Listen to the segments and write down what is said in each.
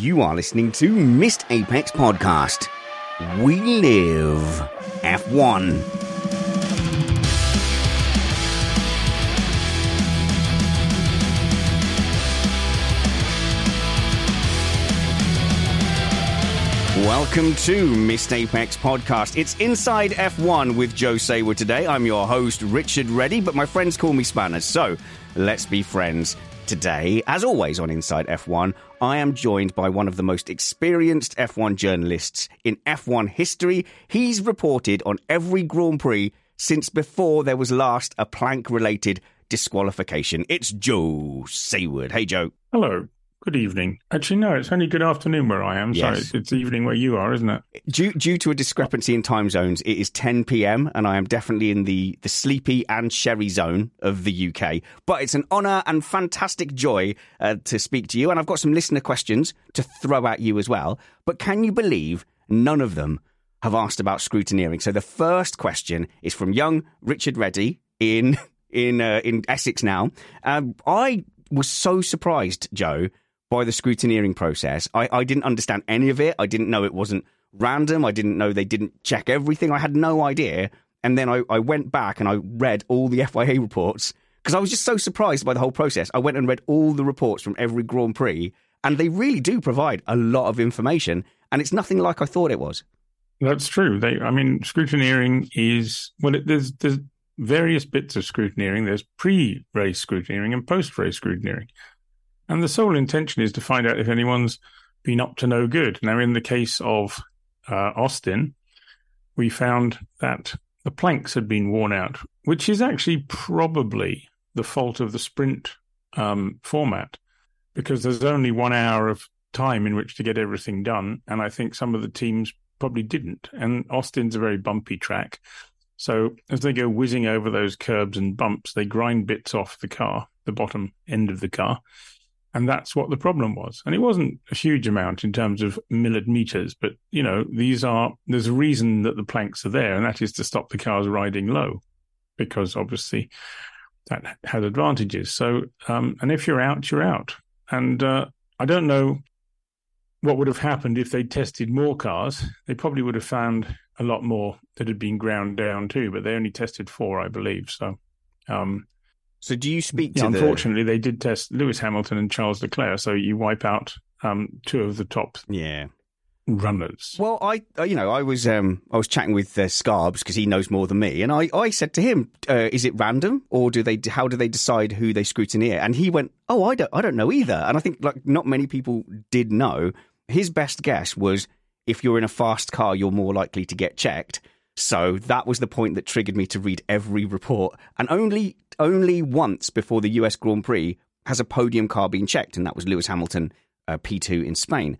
You are listening to Missed Apex Podcast. We live F1. Welcome to Missed Apex Podcast. It's Inside F1 with Joe Saward today. I'm your host, Richard Reddy, but my friends call me Spanners, so let's be friends. Today, as always on Inside F1, I am joined by one of the most experienced F1 journalists in F1 history. He's reported on every Grand Prix since before there was last a plank related disqualification. It's Joe Saward. Hey, Joe. Hello. Good evening. Actually, no, it's only good afternoon where I am. Yes. So it's, it's evening where you are, isn't it? Due, due to a discrepancy in time zones, it is 10 p.m. and I am definitely in the, the sleepy and sherry zone of the UK. But it's an honour and fantastic joy uh, to speak to you. And I've got some listener questions to throw at you as well. But can you believe none of them have asked about scrutineering? So the first question is from young Richard Reddy in in uh, in Essex now. Um, I was so surprised, Joe, by the scrutineering process. I, I didn't understand any of it. I didn't know it wasn't random. I didn't know they didn't check everything. I had no idea. And then I, I went back and I read all the FIA reports because I was just so surprised by the whole process. I went and read all the reports from every Grand Prix, and they really do provide a lot of information. And it's nothing like I thought it was. That's true. They, I mean, scrutineering is well. It, there's there's various bits of scrutineering. There's pre-race scrutineering and post-race scrutineering, and the sole intention is to find out if anyone's been up to no good. Now, in the case of uh, Austin, we found that the planks had been worn out, which is actually probably the fault of the sprint um, format, because there's only one hour of time in which to get everything done, and I think some of the teams probably didn't. And Austin's a very bumpy track. So as they go whizzing over those curbs and bumps, they grind bits off the car, the bottom end of the car. And that's what the problem was. And it wasn't a huge amount in terms of millimeters, but you know, these are, there's a reason that the planks are there, and that is to stop the cars riding low, because obviously that has advantages. So, um, and if you're out, you're out. And uh, I don't know what would have happened if they tested more cars. They probably would have found a lot more that had been ground down too, but they only tested four, I believe. So, um, So do you speak yeah, to the unfortunately, they did test Lewis Hamilton and Charles Leclerc. So you wipe out um, two of the top Yeah. runners. Well, I, you know, I was, um, I was chatting with uh, Scarbs because he knows more than me, and I, I said to him, uh, "Is it random, or do they, how do they decide who they scrutineer?" And he went, "Oh, I don't, I don't know either." And I think like not many people did know. His best guess was if you're in a fast car, you're more likely to get checked. So that was the point that triggered me to read every report, and only, only once before the U.S. Grand Prix has a podium car been checked, and that was Lewis Hamilton, uh, P2 in Spain.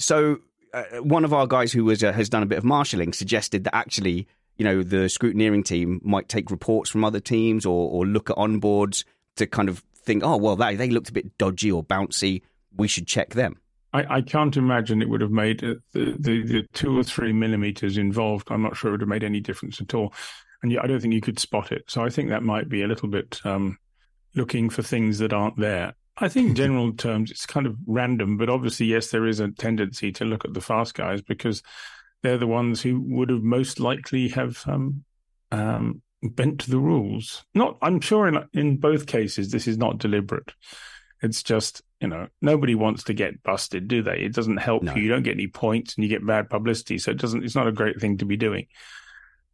So uh, one of our guys who was uh, has done a bit of marshalling suggested that actually you know the scrutineering team might take reports from other teams or, or look at onboards to kind of think, oh well, they they looked a bit dodgy or bouncy. We should check them. I, I can't imagine it would have made uh, the, the, the two or three millimeters involved. I'm not sure it would have made any difference at all, and I don't think you could spot it. So I think that might be a little bit um, looking for things that aren't there. I think in general terms it's kind of random, but obviously yes, there is a tendency to look at the fast guys because they're the ones who would have most likely have um, um, bent the rules. Not, I'm sure in in both cases this is not deliberate. It's just you know nobody wants to get busted, do they? It doesn't help no. you. You don't get any points, and you get bad publicity. So it doesn't. It's not a great thing to be doing.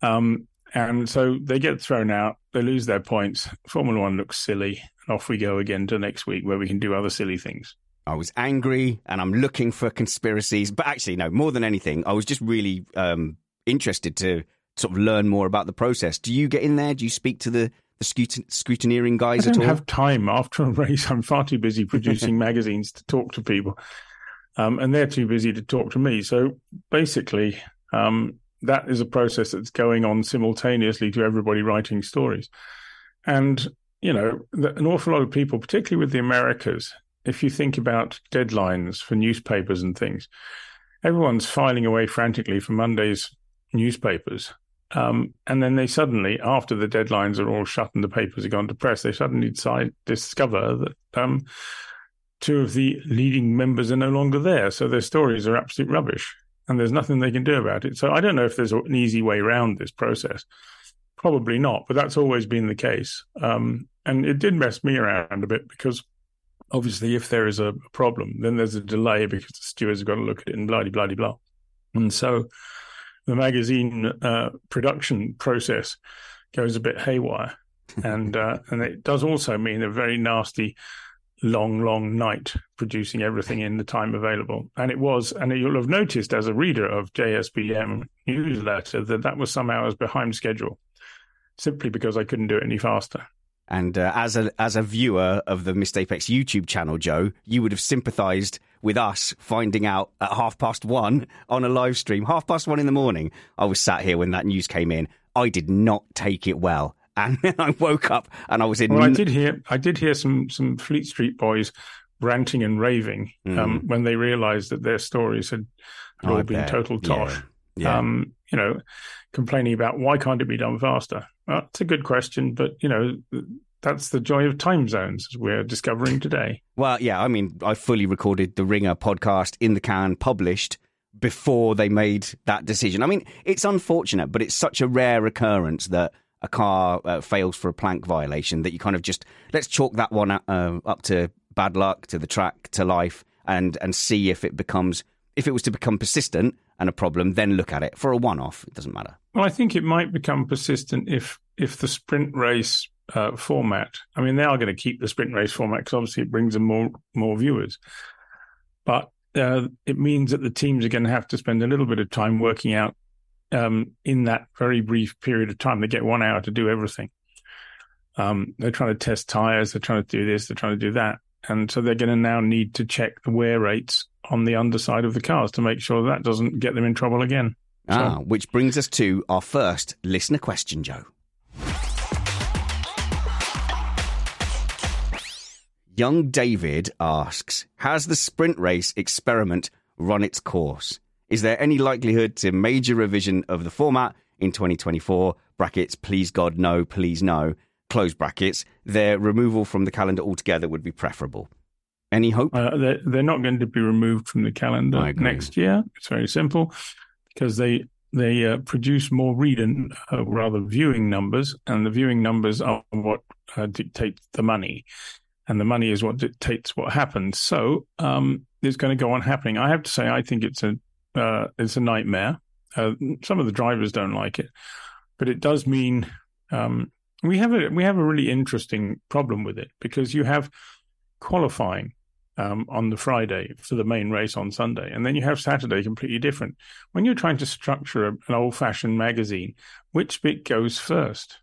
Um, and so they get thrown out. They lose their points. Formula One looks silly, and off we go again to next week where we can do other silly things. I was angry and I'm looking for conspiracies. But actually, no, more than anything, I was just really um, interested to sort of learn more about the process. Do you get in there? Do you speak to the, the scrutineering guys I at all? I don't have time after a race. I'm far too busy producing magazines to talk to people. Um, and they're too busy to talk to me. So basically, um, that is a process that's going on simultaneously to everybody writing stories. And, you know, an awful lot of people, particularly with the Americas, if you think about deadlines for newspapers and things, everyone's filing away frantically for Monday's newspapers. Um, and then they suddenly, after the deadlines are all shut and the papers are gone to press, they suddenly decide, discover that um, two of the leading members are no longer there. So their stories are absolute rubbish and there's nothing they can do about it. So I don't know if there's an easy way around this process. Probably not, but that's always been the case. Um, and it did mess me around a bit because obviously, if there is a problem, then there's a delay because the stewards have got to look at it and blah, blah, blah, blah. And so the magazine uh, production process goes a bit haywire. and uh, and it does also mean a very nasty, long, long night producing everything in the time available. And it was, and you'll have noticed as a reader of JSBM newsletter that that was some hours behind schedule, simply because I couldn't do it any faster. And uh, as a as a viewer of the Missed Apex YouTube channel, Joe, you would have sympathised with us finding out at half past one on a live stream, half past one in the morning. I was sat here when that news came in. I did not take it well, and then I woke up and I was in. Well, I did hear I did hear some some Fleet Street boys ranting and raving mm. um, when they realised that their stories had, had all been total tosh. Yeah. Yeah. Um, you know, complaining about why can't it be done faster? Well, it's a good question, but you know, that's the joy of time zones as we're discovering today. Well, yeah, I mean, I fully recorded the Ringer podcast in the can, published before they made that decision. I mean, it's unfortunate, but it's such a rare occurrence that a car uh, fails for a plank violation that you kind of just let's chalk that one uh, up to bad luck, to the track, to life, and and see if it becomes if it was to become persistent and a problem, then look at it. For a one off, it doesn't matter. Well, I think it might become persistent if if the sprint race uh, format. I mean, they are going to keep the sprint race format because obviously it brings them more more viewers, but uh, it means that the teams are going to have to spend a little bit of time working out um, in that very brief period of time. They get one hour to do everything. Um, they're trying to test tires. They're trying to do this. They're trying to do that, and so they're going to now need to check the wear rates on the underside of the cars to make sure that doesn't get them in trouble again. Ah, so. which brings us to our first listener question, Joe. Young David asks Has the sprint race experiment run its course? Is there any likelihood to major revision of the format in 2024? Brackets, please God, no, please no. Close brackets. Their removal from the calendar altogether would be preferable. Any hope? Uh, they're, they're not going to be removed from the calendar next year. It's very simple because they they uh, produce more reading, uh, rather viewing numbers, and the viewing numbers are what uh, dictate the money, and the money is what dictates what happens. So um, it's going to go on happening. I have to say, I think it's a uh, it's a nightmare. Uh, some of the drivers don't like it, but it does mean um, we have a we have a really interesting problem with it because you have qualifying um, on the Friday for the main race on Sunday, and then you have Saturday completely different. When you're trying to structure a, an old-fashioned magazine, which bit goes first?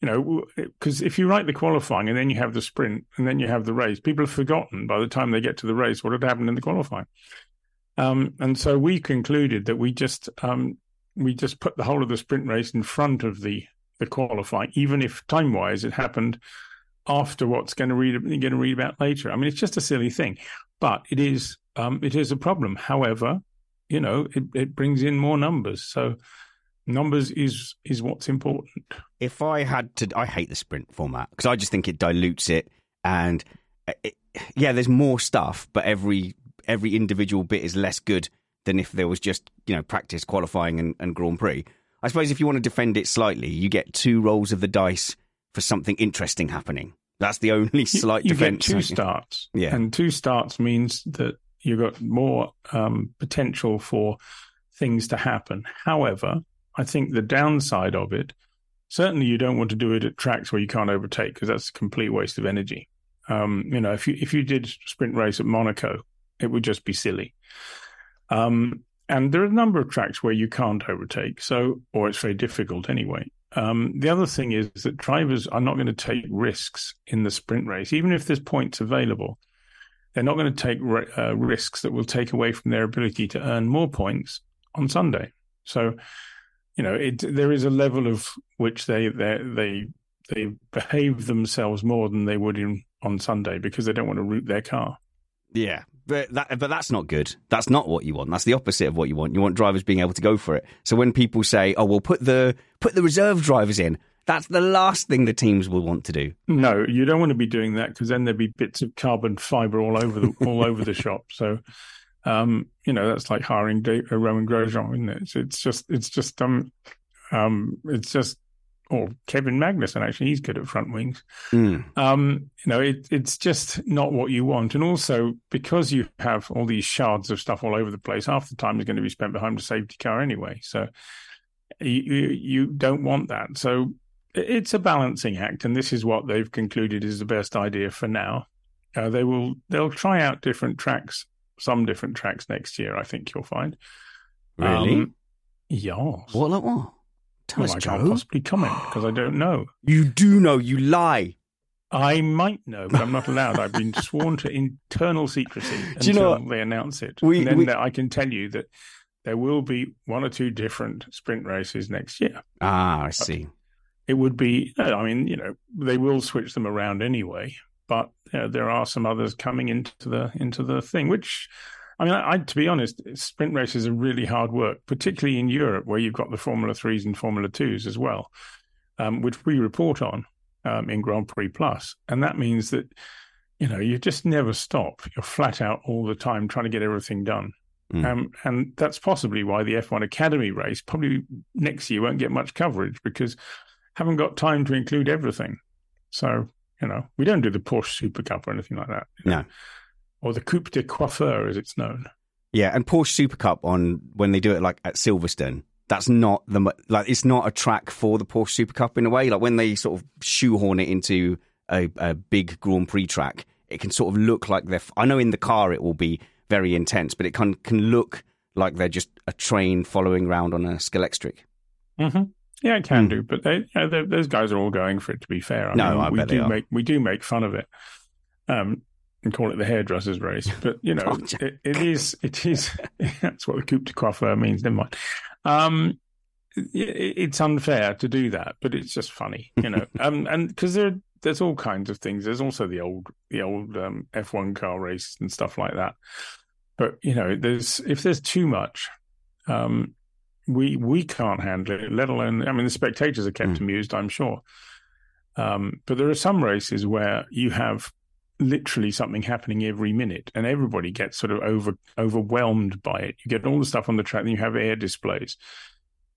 You know, because if you write the qualifying and then you have the sprint and then you have the race, people have forgotten by the time they get to the race what had happened in the qualifying. Um, and so we concluded that we just um, we just put the whole of the sprint race in front of the the qualifying, even if time wise it happened after what's going to read you're going to read about later. I mean, it's just a silly thing, but it is um, it is a problem. However, you know, it, it brings in more numbers, so numbers is is what's important. If I had to, I hate the sprint format because I just think it dilutes it, and uh, it, yeah, there's more stuff, but every every individual bit is less good than if there was just you know practice qualifying and, and Grand Prix. I suppose if you want to defend it slightly, you get two rolls of the dice for something interesting happening. That's the only slight you, you defense. Get two starts, yeah, and two starts means that you've got more um, potential for things to happen. However, I think the downside of it, certainly, you don't want to do it at tracks where you can't overtake because that's a complete waste of energy. Um, you know, if you if you did sprint race at Monaco, it would just be silly. Um, and there are a number of tracks where you can't overtake, so or it's very difficult anyway. Um, the other thing is that drivers are not going to take risks in the sprint race, even if there's points available. They're not going to take uh, risks that will take away from their ability to earn more points on Sunday. So, you know, it, there is a level of which they they they they behave themselves more than they would in on Sunday because they don't want to root their car. Yeah, but that, but that's not good. That's not what you want. That's the opposite of what you want. You want drivers being able to go for it. So when people say, "Oh, well, put the put the reserve drivers in," that's the last thing the teams will want to do. No, you don't want to be doing that because then there'd be bits of carbon fiber all over the all over the shop. So, um, you know, that's like hiring uh, Romain Grosjean, isn't it? It's, it's just it's just um um it's just or Kevin Magnussen, actually, he's good at front wings. Mm. Um, you know, it, it's just not what you want. And also, because you have all these shards of stuff all over the place, half the time is going to be spent behind a safety car anyway. So you, you don't want that. So it's a balancing act. And this is what they've concluded is the best idea for now. Uh, they will, they'll try out different tracks, some different tracks next year, I think you'll find. Really? Um, yes. What, like what? Tell well, us, I Joe. can't possibly comment because I don't know. You do know. You lie. I might know, but I'm not allowed. I've been sworn to internal secrecy until you know they announce it. We, and then we... I can tell you that there will be one or two different sprint races next year. Ah, I see. But it would be. I mean, you know, they will switch them around anyway. But there are some others coming into the into the thing, which I mean, I, I, to be honest, sprint races are really hard work, particularly in Europe, where you've got the Formula Threes and Formula Twos as well, um, which we report on um, in Grand Prix Plus, and that means that you know you just never stop. You're flat out all the time trying to get everything done, mm. um, and that's possibly why the F1 Academy race probably next year won't get much coverage because haven't got time to include everything. So you know, we don't do the Porsche Super Cup or anything like that. No or the Coupe de Coiffeur, as it's known. Yeah, and Porsche Super Cup on when they do it like at Silverstone. That's not the like it's not a track for the Porsche Super Cup in a way. Like when they sort of shoehorn it into a, a big Grand Prix track, it can sort of look like they're. I know in the car it will be very intense, but it can can look like they're just a train following around on a Scalextric. Mm-hmm. Yeah, it can mm. do, but they, you know, those guys are all going for it. To be fair, I no, mean, I we bet do they are. make we do make fun of it. Um, and call it the hairdresser's race. But you know, it, it is it is that's what the coupe de coiffeur means. Never mind. Um, it, it's unfair to do that, but it's just funny, you know. um, and because there there's all kinds of things. There's also the old the old um, F1 car race and stuff like that. But you know, there's if there's too much, um, we we can't handle it. Let alone, I mean, the spectators are kept mm. amused, I'm sure. Um, but there are some races where you have literally something happening every minute and everybody gets sort of over overwhelmed by it. You get all the stuff on the track and you have air displays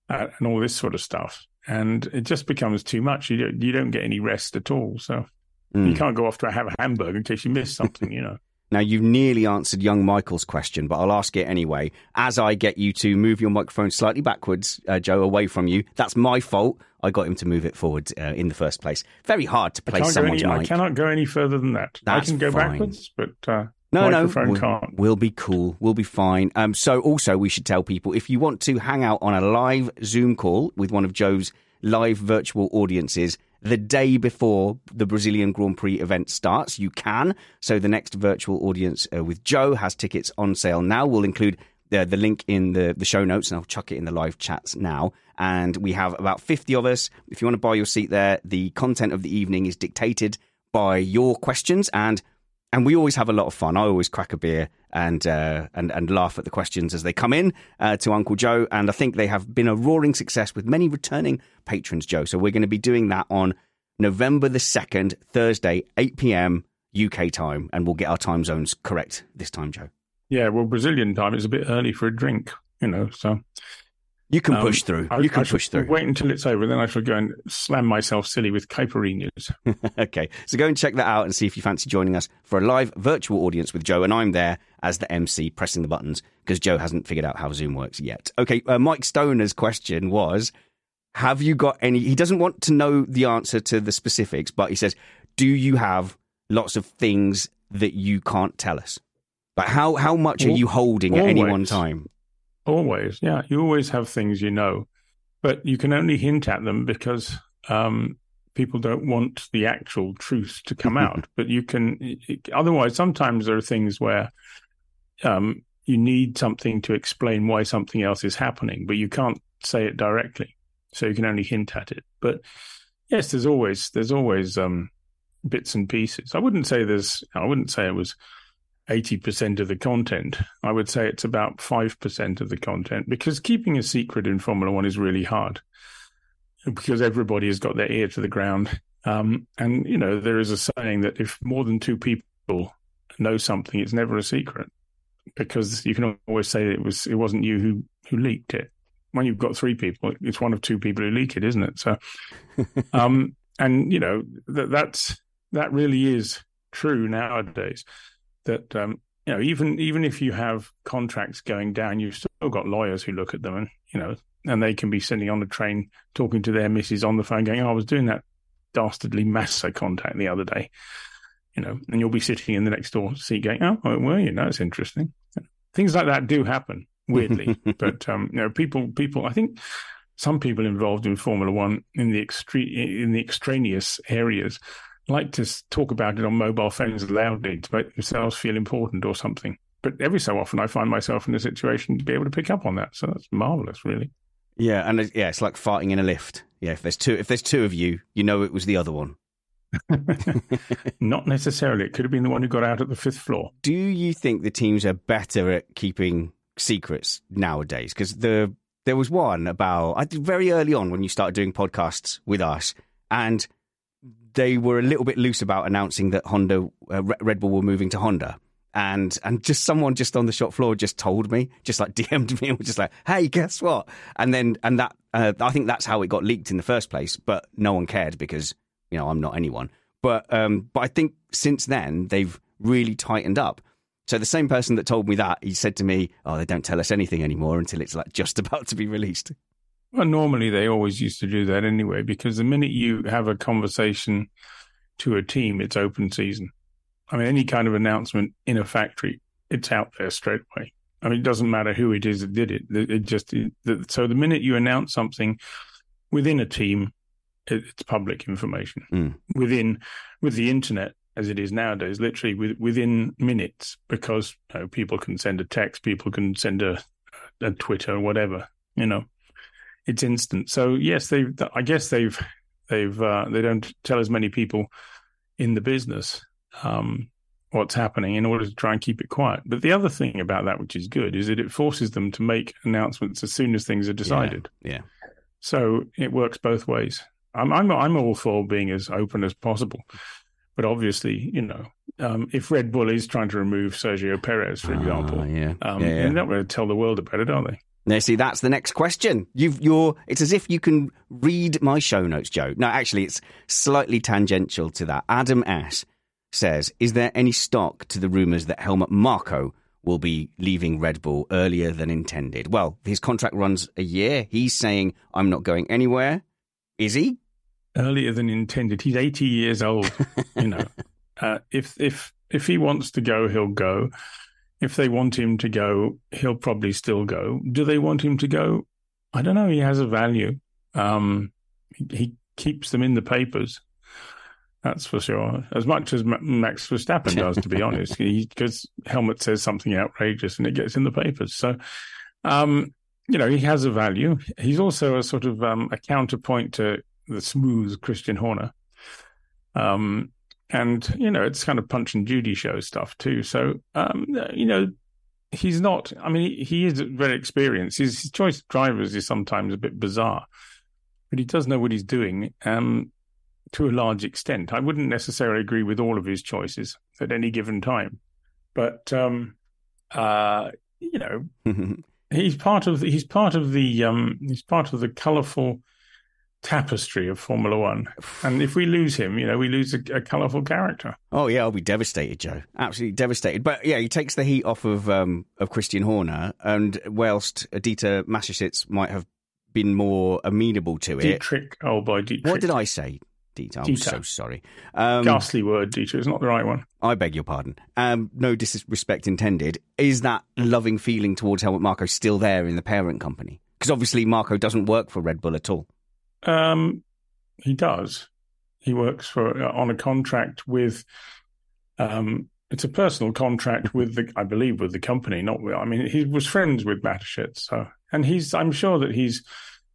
uh, and all this sort of stuff and it just becomes too much. You don't, you don't get any rest at all so mm. you can't go off to have a hamburger in case you miss something you know Now, you've nearly answered young Michael's question, but I'll ask it anyway. As I get you to move your microphone slightly backwards, uh, Joe, away from you, that's my fault. I got him to move it forward uh, in the first place. Very hard to place someone's any, mic. I cannot go any further than that. That's I can go fine. backwards, but uh, no, microphone no, we'll, can't. We'll be cool. We'll be fine. Um, so, also, we should tell people if you want to hang out on a live Zoom call with one of Joe's live virtual audiences the day before the Brazilian Grand Prix event starts. You can. So the next virtual audience uh, with Joe has tickets on sale now. We'll include the, the link in the, the show notes, and I'll chuck it in the live chats now. And we have about 50 of us. If you want to buy your seat there, the content of the evening is dictated by your questions and and we always have a lot of fun. I always crack a beer and uh, and and laugh at the questions as they come in uh, to Uncle Joe, and I think they have been a roaring success with many returning patrons, Joe. So we're going to be doing that on November the second, Thursday, eight PM UK time, and we'll get our time zones correct this time, Joe. Yeah, well, Brazilian time is a bit early for a drink, you know. So you can um, push through. You can I push through. Wait until it's over, then I shall go and slam myself silly with caipirinhas. okay, so go and check that out and see if you fancy joining us for a live virtual audience with Joe, and I'm there as the MC pressing the buttons because Joe hasn't figured out how Zoom works yet. Okay, uh, Mike Stoner's question was: Have you got any? He doesn't want to know the answer to the specifics, but he says, "Do you have lots of things that you can't tell us?" Like how how much are you holding at any one time? Always, yeah. You always have things you know, but you can only hint at them because um, people don't want the actual truth to come out. But you can, otherwise, sometimes there are things where um, you need something to explain why something else is happening, but you can't say it directly. So you can only hint at it. But yes, there's always there's always um, bits and pieces. I wouldn't say there's. I wouldn't say it was 80% of the content. I would say it's about 5% of the content because keeping a secret in Formula One is really hard because everybody has got their ear to the ground. Um, and, you know, there is a saying that if more than two people know something, it's never a secret because you can always say it was it wasn't you who, who leaked it. When you've got three people, it's one of two people who leak it, isn't it? So, um, and you know that that's that really is true nowadays that um, you know even even if you have contracts going down, you've still got lawyers who look at them and you know and they can be sitting on the train talking to their missus on the phone, going, "Oh, I was doing that dastardly Massa contact the other day," you know, and you'll be sitting in the next door seat going, "Oh, were you? That's interesting." Things like that do happen weirdly, but um, you know, people people I think some people involved in Formula One in the extreme in the extraneous areas like to talk about it on mobile phones loudly to make themselves feel important or something. But every so often, I find myself in a situation to be able to pick up on that. So that's marvelous, really. Yeah, and yeah, it's like farting in a lift. Yeah, if there's two, if there's two of you, you know it was the other one. Not necessarily. It could have been the one who got out at the fifth floor. Do you think the teams are better at keeping secrets nowadays? Because the there was one about I did very early on when you started doing podcasts with us, and they were a little bit loose about announcing that Honda, uh, Red Bull were moving to Honda. And and just someone just on the shop floor just told me, just like DM'd me, and was just like, "Hey, guess what?" And then and that uh, I think that's how it got leaked in the first place. But no one cared because you know I'm not anyone. But um, but I think since then they've really tightened up. So the same person that told me that he said to me, "Oh, they don't tell us anything anymore until it's like just about to be released." Well, normally they always used to do that anyway, because the minute you have a conversation to a team, it's open season. I mean, any kind of announcement in a factory, it's out there straight away. I mean, it doesn't matter who it is that did it. It just it, so the minute you announce something within a team, it's public information. Mm. Within with the internet as it is nowadays, literally with, within minutes, because you know, people can send a text, people can send a, a Twitter, whatever. You know, it's instant. So yes, they I guess they've they've uh, they don't tell as many people in the business um, what's happening in order to try and keep it quiet. But the other thing about that, which is good, is that it forces them to make announcements as soon as things are decided. Yeah. yeah. So it works both ways. I'm I'm I'm all for being as open as possible. But obviously, you know, um, if Red Bull is trying to remove Sergio Perez, for example, uh, yeah. Um, yeah, yeah. they're not going to tell the world about it, are they? Now, see, that's the next question. You've, you're, it's as if you can read my show notes, Joe. No, actually, it's slightly tangential to that. Adam S says, "Is there any stock to the rumours that Helmut Marko will be leaving Red Bull earlier than intended?" Well, his contract runs a year. He's saying, "I'm not going anywhere." Is he? Earlier than intended. He's 80 years old. you know, uh, if if if he wants to go, he'll go if they want him to go, he'll probably still go. Do they want him to go? I don't know. He has a value. Um, he, keeps them in the papers. That's for sure. As much as Max Verstappen does, to be honest, because Helmut says something outrageous and it gets in the papers. So, um, you know, he has a value. He's also a sort of um, a counterpoint to the smooth Christian Horner. Um, and you know, it's kind of Punch and Judy show stuff too. So, um, you know, he's not. I mean, he, is very experienced. His, his, choice of drivers is sometimes a bit bizarre, but he does know what he's doing. Um, to a large extent. I wouldn't necessarily agree with all of his choices at any given time, but um, uh, you know, he's part of the, he's part of the um, he's part of the colourful tapestry of Formula One. And if we lose him, you know, we lose a, a colourful character. Oh yeah, I'll be devastated, Joe. Absolutely devastated. But yeah, he takes the heat off of um, of Christian Horner, and whilst Dieter Mateschitz might have been more amenable to it. Dietrich, oh boy, Dietrich. What did I say? Dieter. I'm so sorry. Um, Ghastly word, Dieter. It's not the right one. I beg your pardon. Um, no disrespect intended. Is that loving feeling towards Helmut Marko still there in the parent company? Because obviously Marko doesn't work for Red Bull at all. Um, he does. He works for uh, on a contract with. Um, it's a personal contract with the, I believe, with the company. Not, I mean, he was friends with Mateschitz, so and he's. I'm sure that he's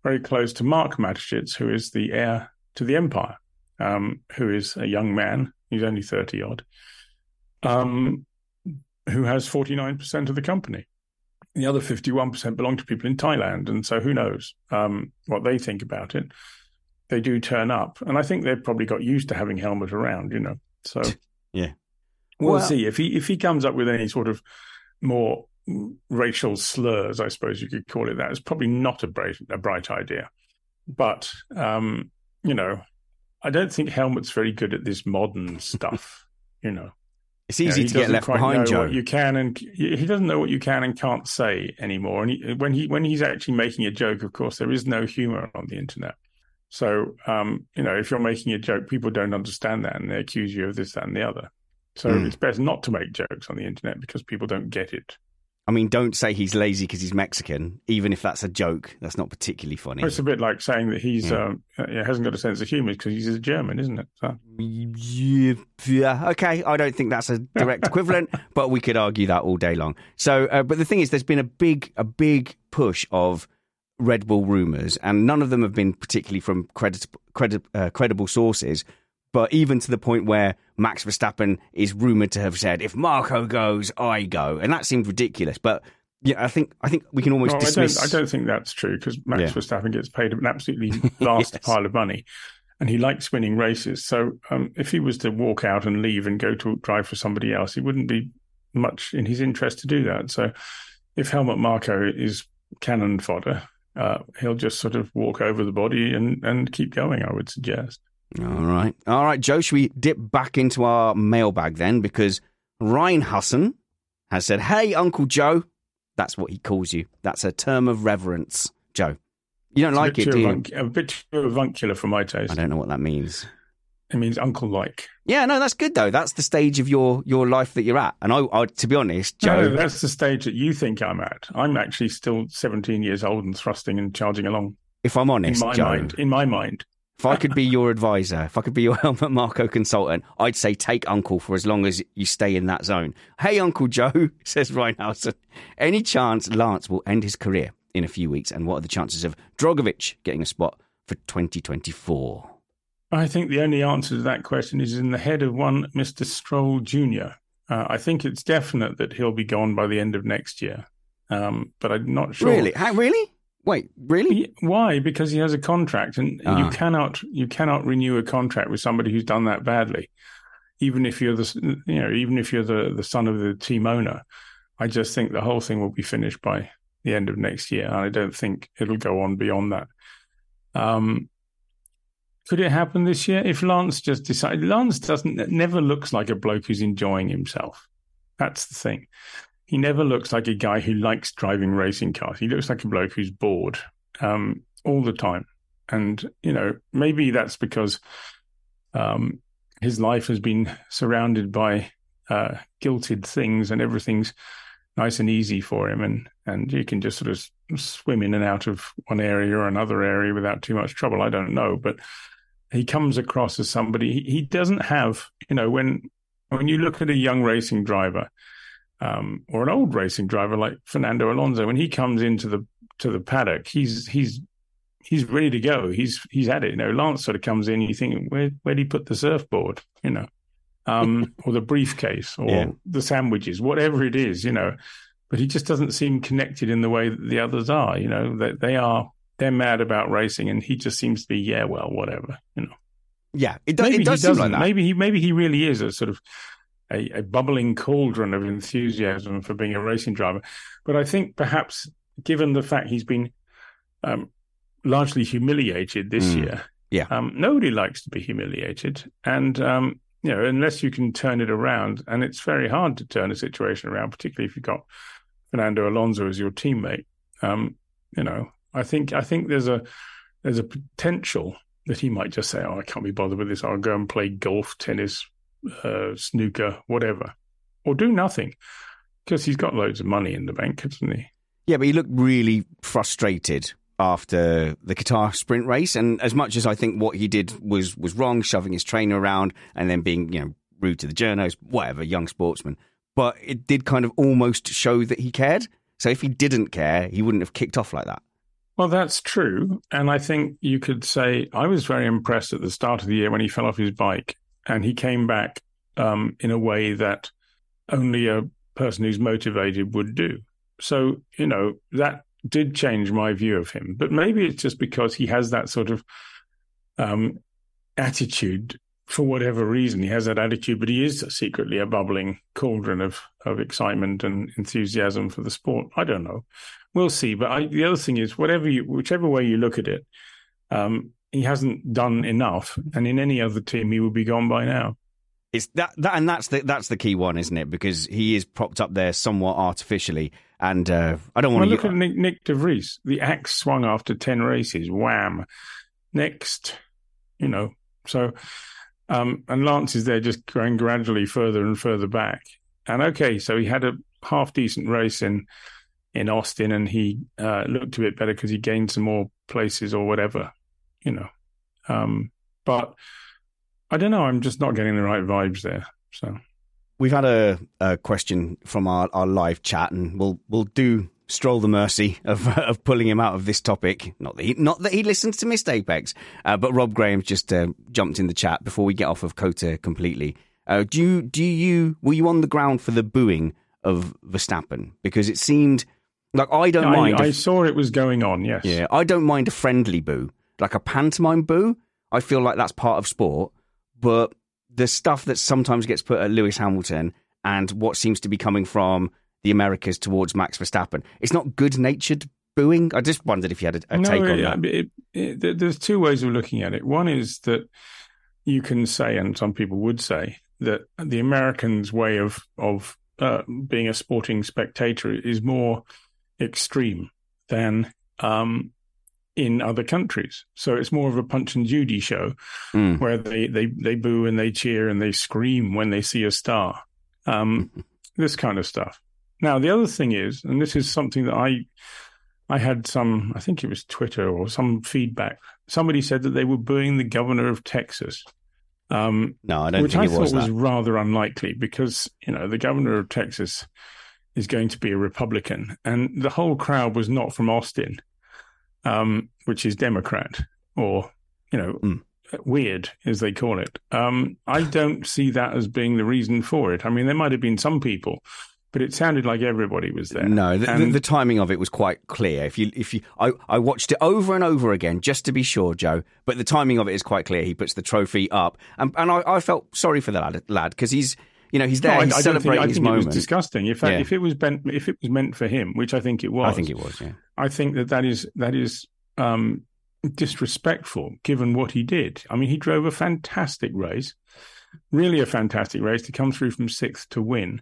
very close to Mark Mateschitz, who is the heir to the empire um, who is a young man, he's only 30 odd, um, who has 49% of the company. The other 51% belong to people in Thailand. And so who knows um, what they think about it. They do turn up. And I think they've probably got used to having Helmut around, you know. So yeah. We'll, well see. If he if he comes up with any sort of more racial slurs, I suppose you could call it that, it's probably not a bright a bright idea. But um, you know, I don't think Helmut's very good at this modern stuff. you know, it's easy you know, to get left behind, Joe. What you can and he doesn't know what you can and can't say anymore. And he, when he when he's actually making a joke, of course, there is no humor on the internet. So, um, you know, if you're making a joke, people don't understand that and they accuse you of this, that, and the other. So mm. it's best not to make jokes on the internet because people don't get it. I mean, don't say he's lazy because he's Mexican, even if that's a joke. That's not particularly funny. It's a bit like saying that he's yeah. um, hasn't got a sense of humour because he's a German, isn't it? So. Yeah, okay. I don't think that's a direct equivalent, but we could argue that all day long. So, uh, but the thing is, there's been a big, a big push of Red Bull rumours, and none of them have been particularly from credit, credit, uh, credible sources but even to the point where Max Verstappen is rumored to have said, "If Marko goes, I go," and that seemed ridiculous. But yeah, I think I think we can almost well, dismiss. I don't, I don't, think that's true because Max yeah. Verstappen gets paid an absolutely vast yes. pile of money, and he likes winning races. So um, if he was to walk out and leave and go to drive for somebody else, it wouldn't be much in his interest to do that. So if Helmut Marko is cannon fodder, uh, he'll just sort of walk over the body and and keep going. I would suggest. All right. All right, Joe, should we dip back into our mailbag then? Because Ryan Husson has said, Hey, Uncle Joe. That's what he calls you. That's a term of reverence, Joe. You don't it's like it, do you? a bit too avuncular for my taste. I don't know what that means. It means uncle like. Yeah, no, that's good though. That's the stage of your your life that you're at. And I, I to be honest, Joe, no, that's the stage that you think I'm at. I'm actually still 17 years old and thrusting and charging along. If I'm honest, in my Joe, mind, in my mind, if I could be your advisor, if I could be your Helmut Marko consultant, I'd say take Uncle for as long as you stay in that zone. Hey, Uncle Joe, says Reinhausen. Any chance Lance will end his career in a few weeks? And what are the chances of Drugovich getting a spot for 2024? I think the only answer to that question is in the head of one Mr. Stroll Jr. Uh, I think it's definite that he'll be gone by the end of next year. Um, but I'm not sure. Really? How, really? Wait, really? Why? Because he has a contract, and you ah. cannot you cannot renew a contract with somebody who's done that badly, even if you're the you know even if you're the the son of the team owner. I just think the whole thing will be finished by the end of next year, and I don't think it'll go on beyond that. Um, could it happen this year if Lance just decided? Lance doesn't never looks like a bloke who's enjoying himself. That's the thing he never looks like a guy who likes driving racing cars. He looks like a bloke who's bored um, all the time. And, you know, maybe that's because um, his life has been surrounded by uh, gilted things and everything's nice and easy for him. And, and you can just sort of swim in and out of one area or another area without too much trouble. I don't know. But he comes across as somebody he, he doesn't have. You know, when when you look at a young racing driver um, or an old racing driver like Fernando Alonso, when he comes into the to the paddock, he's he's he's ready to go. He's he's at it. You know, Lance sort of comes in, you think, where where did he put the surfboard? You know, um, or the briefcase, or yeah. the sandwiches, whatever it is. You know, but he just doesn't seem connected in the way that the others are. You know, that they, they are they're mad about racing, and he just seems to be, yeah, well, whatever. You know. Yeah, it, do, maybe it does seem like that. Maybe he maybe he really is a sort of a, a, bubbling cauldron of enthusiasm for being a racing driver. But I think perhaps, given the fact he's been um, largely humiliated this mm. year, yeah, um, nobody likes to be humiliated, and um, you know, unless you can turn it around, and it's very hard to turn a situation around, particularly if you've got Fernando Alonso as your teammate. Um, you know, I think I think there's a there's a potential that he might just say, "Oh, I can't be bothered with this. I'll go and play golf, tennis, uh, snooker, whatever, or do nothing because he's got loads of money in the bank, hasn't he? Yeah, but he looked really frustrated after the Qatar sprint race, and as much as I think what he did was was wrong, shoving his trainer around and then being you know rude to the journos, whatever, young sportsman, but it did kind of almost show that he cared. So if he didn't care, he wouldn't have kicked off like that. Well, that's true. And I think you could say I was very impressed at the start of the year when he fell off his bike and he came back um, in a way that only a person who's motivated would do. So, you know, that did change my view of him. But maybe it's just because he has that sort of um, attitude for whatever reason. He has that attitude, but he is secretly a bubbling cauldron of, of excitement and enthusiasm for the sport. I don't know. We'll see. But I, the other thing is, whatever you, whichever way you look at it, um, he hasn't done enough, and in any other team, he would be gone by now. It's that, that and that's the that's the key one, isn't it? Because he is propped up there somewhat artificially, and uh, I don't want well, to look at Nyck, Nyck De Vries. The axe swung after ten races. Wham! Next, you know. So, um, and Lance is there, just going gradually further and further back. And okay, so he had a half decent race in in Austin, and he uh, looked a bit better because he gained some more places or whatever you know. Um, but I don't know. I'm just not getting the right vibes there. So we've had a, a question from our, our live chat, and we'll we'll do stroll the mercy of of pulling him out of this topic. Not that he, not that he listens to Missed Apex, uh, but Rob Graham just uh, jumped in the chat before we get off of COTA completely. Uh, do you do you were you on the ground for the booing of Verstappen because it seemed like I don't I, mind. I saw it was going on. Yes. Yeah, I don't mind a friendly boo, like a pantomime boo, I feel like that's part of sport. But the stuff that sometimes gets put at Lewis Hamilton and what seems to be coming from the Americas towards Max Verstappen, it's not good natured booing. I just wondered if you had a, a no, take on that. It, it, there's two ways of looking at it. One is that you can say, and some people would say, that the Americans' way of of uh, being a sporting spectator is more extreme than um, in other countries. So it's more of a punch and Judy show mm. where they, they, they boo and they cheer and they scream when they see a star. Um, this kind of stuff. Now, the other thing is, and this is something that I, I had some, I think it was Twitter or some feedback. Somebody said that they were booing the governor of Texas. Um, no, I don't which think I it was thought that. was rather unlikely because you know the governor of Texas is going to be a Republican, and the whole crowd was not from Austin um, which is Democrat or, you know, mm. weird as they call it. Um, I don't see that as being the reason for it. I mean, there might have been some people, but it sounded like everybody was there. No, the, and, the, the, timing of it was quite clear. If you, if you, I, I watched it over and over again just to be sure, Joe. But the timing of it is quite clear. He puts the trophy up, and, and I, I felt sorry for the lad, lad, because he's you know, he's there. No, he's I, I celebrating think, I think moment. It was disgusting. In fact, yeah. if it was meant, if it was meant for him, which I think it was, I think it was. Yeah. I think that that is that is um, disrespectful given what he did. I mean, he drove a fantastic race, really a fantastic race to come through from sixth to win.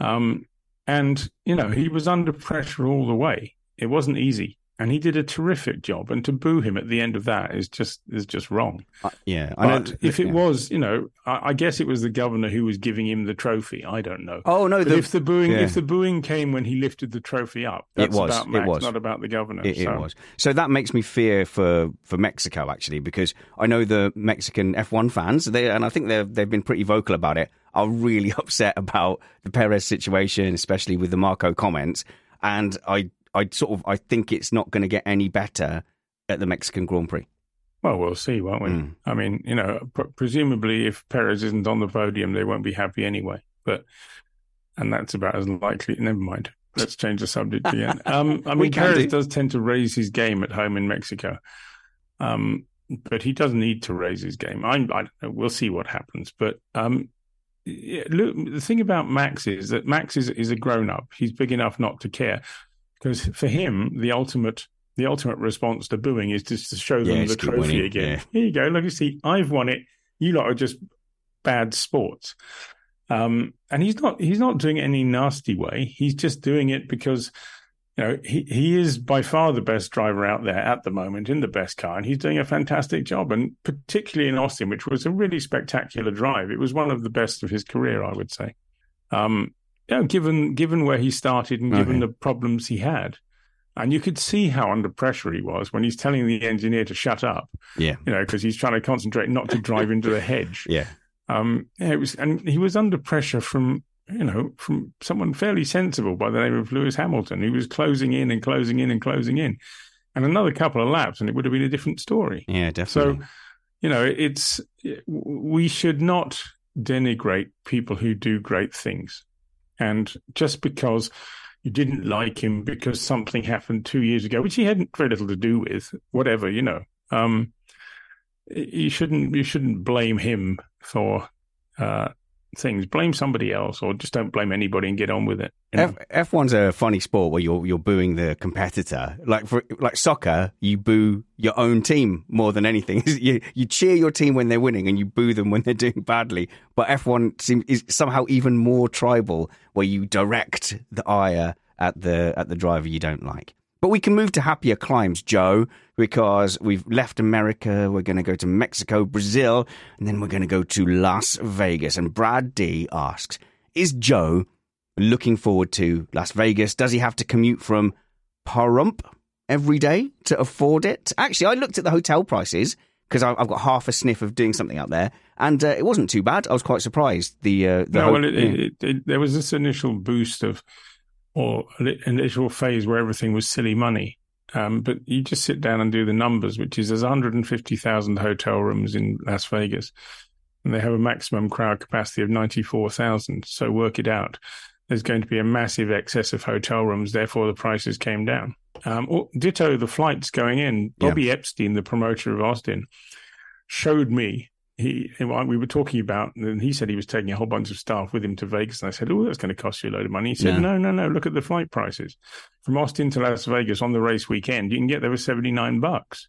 Um, and you know, he was under pressure all the way. It wasn't easy. And he did a terrific job. And to boo him at the end of that is just is just wrong. Uh, yeah, I But if it yeah. was, you know, I, I guess it was the governor who was giving him the trophy. I don't know. oh no, the, if the booing, yeah. if the booing came when he lifted the trophy up, It that's was, about it was. not about the governor. It, it so. was. So that makes me fear for, for Mexico actually, because I know the Mexican F1 fans, they, and I think they've they've been pretty vocal about it, are really upset about the Perez situation, especially with the Marko comments. And I I sort of I think it's not going to get any better at the Mexican Grand Prix. Well, we'll see, won't we? Mm. I mean, you know, pr- presumably if Perez isn't on the podium, they won't be happy anyway. But and that's about as likely. Never mind. Let's change the subject again. Um, I mean, Perez do. does tend to raise his game at home in Mexico, um, but he doesn't need to raise his game. I'm, I don't know. We'll see what happens. But um, yeah, look, the thing about Max is that Max is is a grown up. He's big enough not to care because for him, the ultimate the ultimate response to booing is just to show them Yeah, the trophy winning, again. yeah. Here you go. Look, you see, I've won it. You lot are just bad sports. Um, and he's not he's not doing it any nasty way. He's just doing it because you know he, he is by far the best driver out there at the moment in the best car, and he's doing a fantastic job. And particularly in Austin, which was a really spectacular drive, it was one of the best of his career, I would say. Um, you know, given given where he started and given Okay. the problems he had, and you could see how under pressure he was when he's telling the engineer to shut up. Yeah, You know, because he's trying to concentrate not to drive into the hedge. yeah, Um, yeah, it was, and he was under pressure from you know from someone fairly sensible by the name of Lewis Hamilton, who was closing in and closing in and closing in, and another couple of laps, and it would have been a different story. yeah, definitely. So, you know, it's we should not denigrate people who do great things, and just because you didn't like him because something happened two years ago, which he had very little to do with, whatever, you know. Um, you shouldn't you shouldn't blame him for uh, things. Blame somebody else, or just don't blame anybody and get on with it. F F1's a funny sport where you're you're booing the competitor. Like for like soccer, you boo your own team more than anything. you you cheer your team when they're winning and you boo them when they're doing badly. But F1 seems is somehow even more tribal, where you direct the ire at the at the driver you don't like. But we can move to happier climes, Joe, because we've left America. We're going to go to Mexico, Brazil, and then we're going to go to Las Vegas. And Brad D asks, "Is Joe looking forward to Las Vegas? Does he have to commute from Pahrump every day to afford it? Actually, I looked at the hotel prices because I've got half a sniff of doing something out there, and uh, it wasn't too bad. I was quite surprised. The uh, the no, ho- well, it, yeah. it, it, there was this initial boost of, or initial phase where everything was silly money. Um, but you just sit down and do the numbers, which is there's 150,000 hotel rooms in Las Vegas, and they have a maximum crowd capacity of 94,000. So work it out. There's going to be a massive excess of hotel rooms, therefore the prices came down. Um, or, ditto the flights going in. Yeah. Bobby Epstein, the promoter of Austin, showed me he we were talking about and he said he was taking a whole bunch of staff with him to Vegas and I said oh that's going to cost you a load of money. He said Yeah. no no no look at the flight prices. From Austin to Las Vegas on the race weekend you can get there for 79 bucks.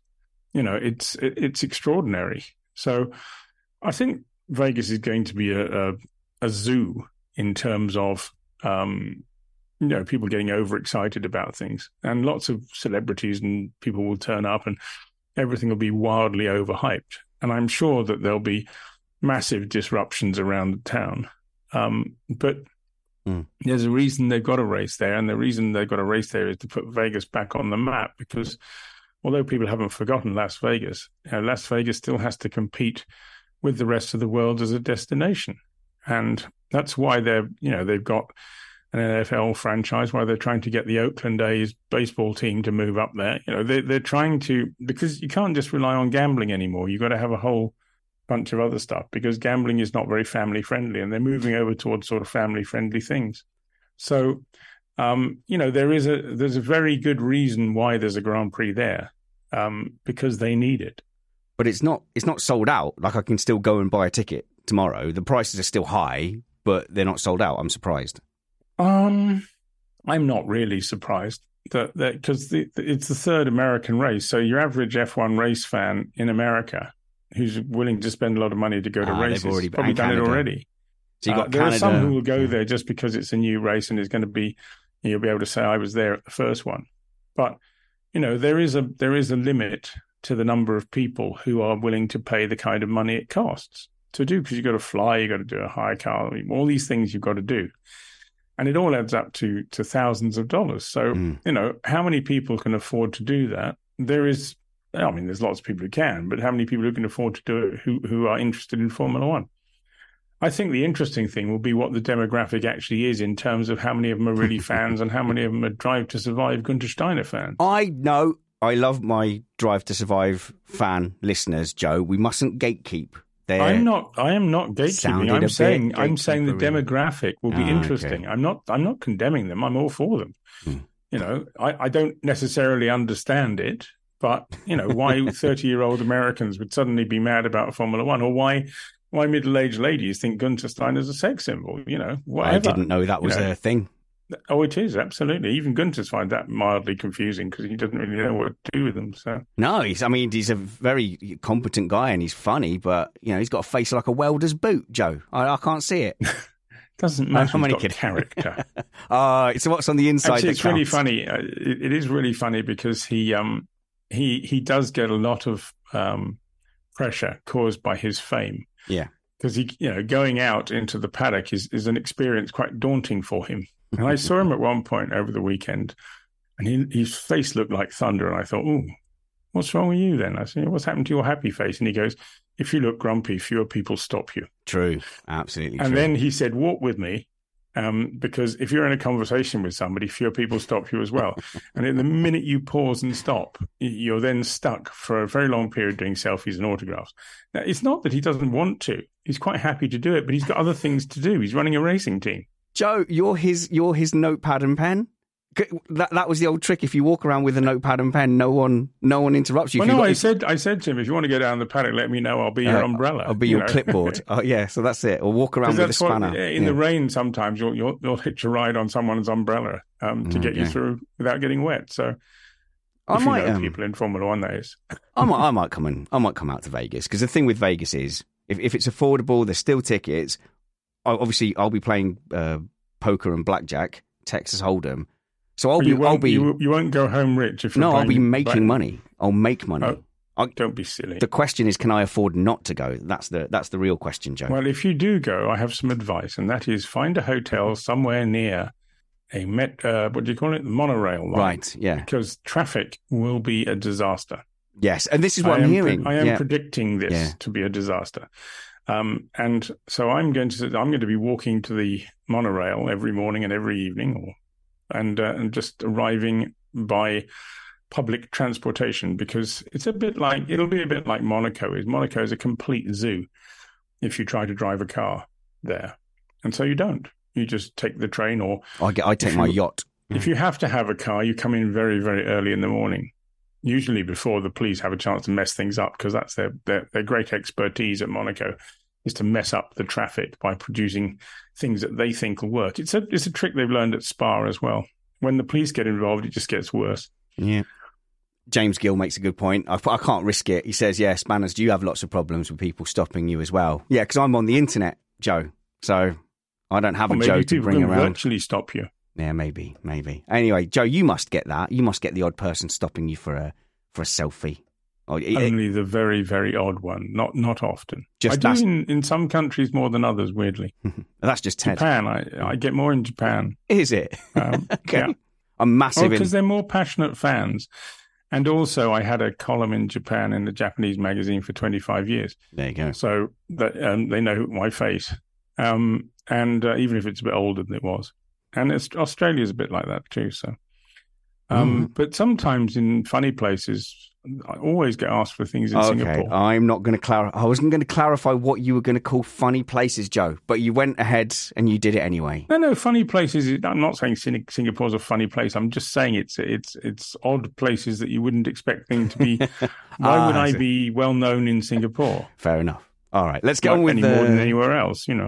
You know it's it, it's extraordinary. So I think Vegas is going to be a a, a zoo in terms of um you know people getting overexcited about things. And lots of celebrities and people will turn up and everything will be wildly overhyped. And I'm sure that there'll be massive disruptions around the town. Um, but Mm. there's a reason they've got a race there. And the reason they've got a race there is to put Vegas back on the map because although people haven't forgotten Las Vegas, you know, Las Vegas still has to compete with the rest of the world as a destination. And that's why they're, you know, they've got an NFL franchise, why they're trying to get the Oakland A's baseball team to move up there. You know, they're, they're trying to because you can't just rely on gambling anymore. You've got to have a whole bunch of other stuff because gambling is not very family friendly, and they're moving over towards sort of family friendly things. So, um, you know, there is a there's a very good reason why there's a Grand Prix there um, because they need it. but it's not it's not sold out. Like I can still go and buy a ticket tomorrow. The prices are still high, but they're not sold out. I'm surprised. Um, I'm not really surprised that that because the, it's the third American race. So your average F1 race fan in America who's willing to spend a lot of money to go to Ah, races already- probably done it already. So you Uh, got there Canada. are some who will go yeah. there just because it's a new race and it's going to be you'll be able to say I was there at the first one. But you know, there is a there is a limit to the number of people who are willing to pay the kind of money it costs to do because you've got to fly, you've got to do a high car, all these things you've got to do. And it all adds up to to thousands of dollars. So, Mm. you know, how many people can afford to do that? There is I mean, there's lots of people who can, but how many people who can afford to do it who who are interested in Formula One? I think the interesting thing will be what the demographic actually is in terms of how many of them are really fans and how many of them are Drive to Survive Gunter Steiner fans. I know. I love my Drive to Survive fan listeners, Joe. We mustn't gatekeep. They're, I'm not. I am not gatekeeping. I'm saying. I'm saying the demographic will be Ah, interesting. okay. I'm not. I'm not condemning them. I'm all for them. Hmm. You know, I, I don't necessarily understand it, but you know, why 30 year old Americans would suddenly be mad about Formula One, or why why middle aged ladies think Gunter Stein is a sex symbol. You know, whatever. I didn't know that was You know. a thing. Oh, it is absolutely. Even Gunter's find that mildly confusing because he doesn't really know what to do with them. So. No, he's. I mean, he's a very competent guy and he's funny, but you know, he's got a face like a welder's boot, Joe. I, I can't see it. Doesn't How matter. many got kid- character. Uh, so what's on the inside? Actually, it's really funny. Uh, it, it is really funny because he um he he does get a lot of um pressure caused by his fame. Yeah. because he you know going out into the paddock is is an experience quite daunting for him. And I saw him at one point over the weekend, and he, his face looked like thunder. And I thought, "Oh, what's wrong with you?" Then I said, "What's happened to your happy face?" And he goes, "If you look grumpy, fewer people stop you." True, absolutely. And true. then he said, "Walk with me." Um, because if you're in a conversation with somebody, fewer people stop you as well. and in the minute you pause and stop, you're then stuck for a very long period doing selfies and autographs. Now, it's not that he doesn't want to; he's quite happy to do it, but he's got other things to do. He's running a racing team. Joe, you're his. You're his notepad and pen. That that was the old trick. If you walk around with a notepad and pen, no one no one interrupts you. Well, you've no, I said, I said to him, if you want to go down the paddock, let me know. I'll be your Uh, umbrella. I'll be you your know. clipboard. oh yeah, so that's it. Or walk around with a that's what- spanner. in Yeah. the rain, sometimes you'll you'll, you'll hitch a ride on someone's umbrella um, to Mm, get you through without getting wet. So, I if might, you know um, people in Formula One, that is. I might, I might come and I might come out to Vegas because the thing with Vegas is if, if it's affordable, there's still tickets. I, obviously, I'll be playing uh, poker and blackjack, Texas Hold'em. So I'll But be, you I'll be, you, you won't go home rich if you're no, I'll be making black- money. I'll make money. Oh. I, Don't be silly. the question is, can I afford not to go? That's the that's the real question, Joe. Well, if you do go, I have some advice, and that is find a hotel somewhere near a met. Uh, what do you call it? The monorail line. right? Yeah. Because traffic will be a disaster. Yes, and this is what I am am, hearing. I am yeah. predicting this Yeah. to be a disaster. Um, and so I'm going to I'm going to be walking to the monorail every morning and every evening, or and uh, and just arriving by public transportation because it's a bit like it'll be a bit like Monaco is. Monaco is a complete zoo if you try to drive a car there, and so you don't. You just take the train, or I get. I take my you- yacht. if you have to have a car, you come in very, very early in the morning, usually before the police have a chance to mess things up, because that's their, their their great expertise at Monaco is to mess up the traffic by producing things that they think will work. It's a it's a trick they've learned at Spa as well. When the police get involved, it just gets worse. Yeah. James Gill makes a good point. I, I can't risk it. He says, "Yeah, Spanners, do you have lots of problems with people stopping you as well?" Yeah, because I'm on the internet, Joe. So I don't have Or a Joe to bring around. virtually stop you. Yeah, maybe, maybe. Anyway, Joe, you must get that. You must get the odd person stopping you for a for a selfie. Or, it- Only the very, very odd one. Not not often. Just I do that's- in, in some countries more than others. Weirdly, that's just Ted. Japan. I I get more in Japan. Is it? Um, okay. yeah. I'm massive in. because they're more passionate fans. And also, I had a column in Japan in the Japanese magazine for 25 years, There you go. so that um, they know my face. Um, and uh, even if it's a bit older than it was, and it's, Australia's a bit like that too. So, um, Mm. but sometimes in funny places, I always get asked for things in Okay, Singapore. I'm not going to clarify. I wasn't going to clarify what you were going to call funny places, Joe, but you went ahead and you did it anyway. No, no, funny places. I'm not saying Sing- Singapore's a funny place. I'm just saying it's it's it's odd places that you wouldn't expect things to be. Why Ah, would I I be well known in Singapore? Fair enough. All right, let's get Not on with any the. more than anywhere else, you know.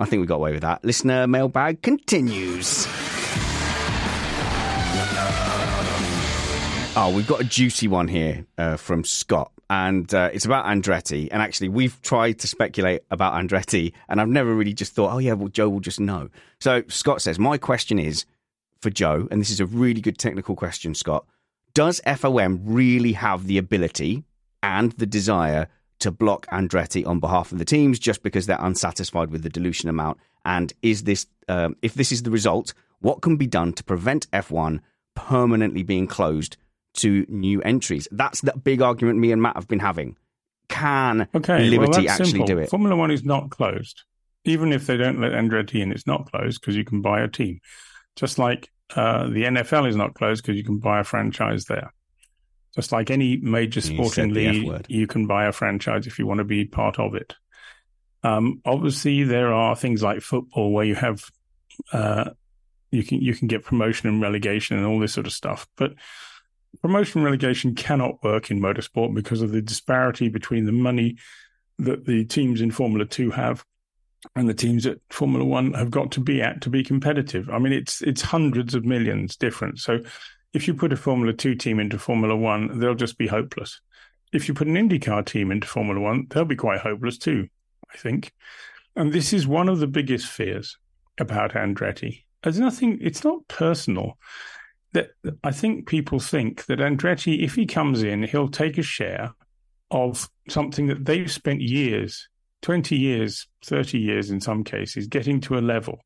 I think we got away with that. Listener mailbag continues. Oh, we've got a juicy one here uh, from Scott, and uh, it's about Andretti. And actually, we've tried to speculate about Andretti, and I've never really just thought, oh, yeah, well, Joe will just know. So Scott says, My question is for Joe, and this is a really good technical question, Scott. Does FOM really have the ability and the desire to block Andretti on behalf of the teams just because they're unsatisfied with the dilution amount? And is this, um, if this is the result, what can be done to prevent F1 permanently being closed to new entries? That's the big argument me and Matt have been having. Can Okay, Liberty well, actually simple. do it? Formula One is not closed. Even if they don't let Andretti in, it's not closed because you can buy a team. Just like uh, the NFL is not closed because you can buy a franchise there. Just like any major sporting said the F league, you can buy a franchise if you want to be part of it. Um, obviously, there are things like football where you have uh, you can you can get promotion and relegation and all this sort of stuff, but promotion and relegation cannot work in motorsport because of the disparity between the money that the teams in Formula Two have and the teams at Formula One have got to be at to be competitive. I mean, it's it's hundreds of millions different. So, if you put a Formula Two team into Formula One, they'll just be hopeless. If you put an IndyCar team into Formula One, they'll be quite hopeless too. I think, and this is one of the biggest fears about Andretti. There's nothing. It's not personal. That I think people think that Andretti, if he comes in, he'll take a share of something that they've spent years 20 years, 30 years in some cases, getting to a level.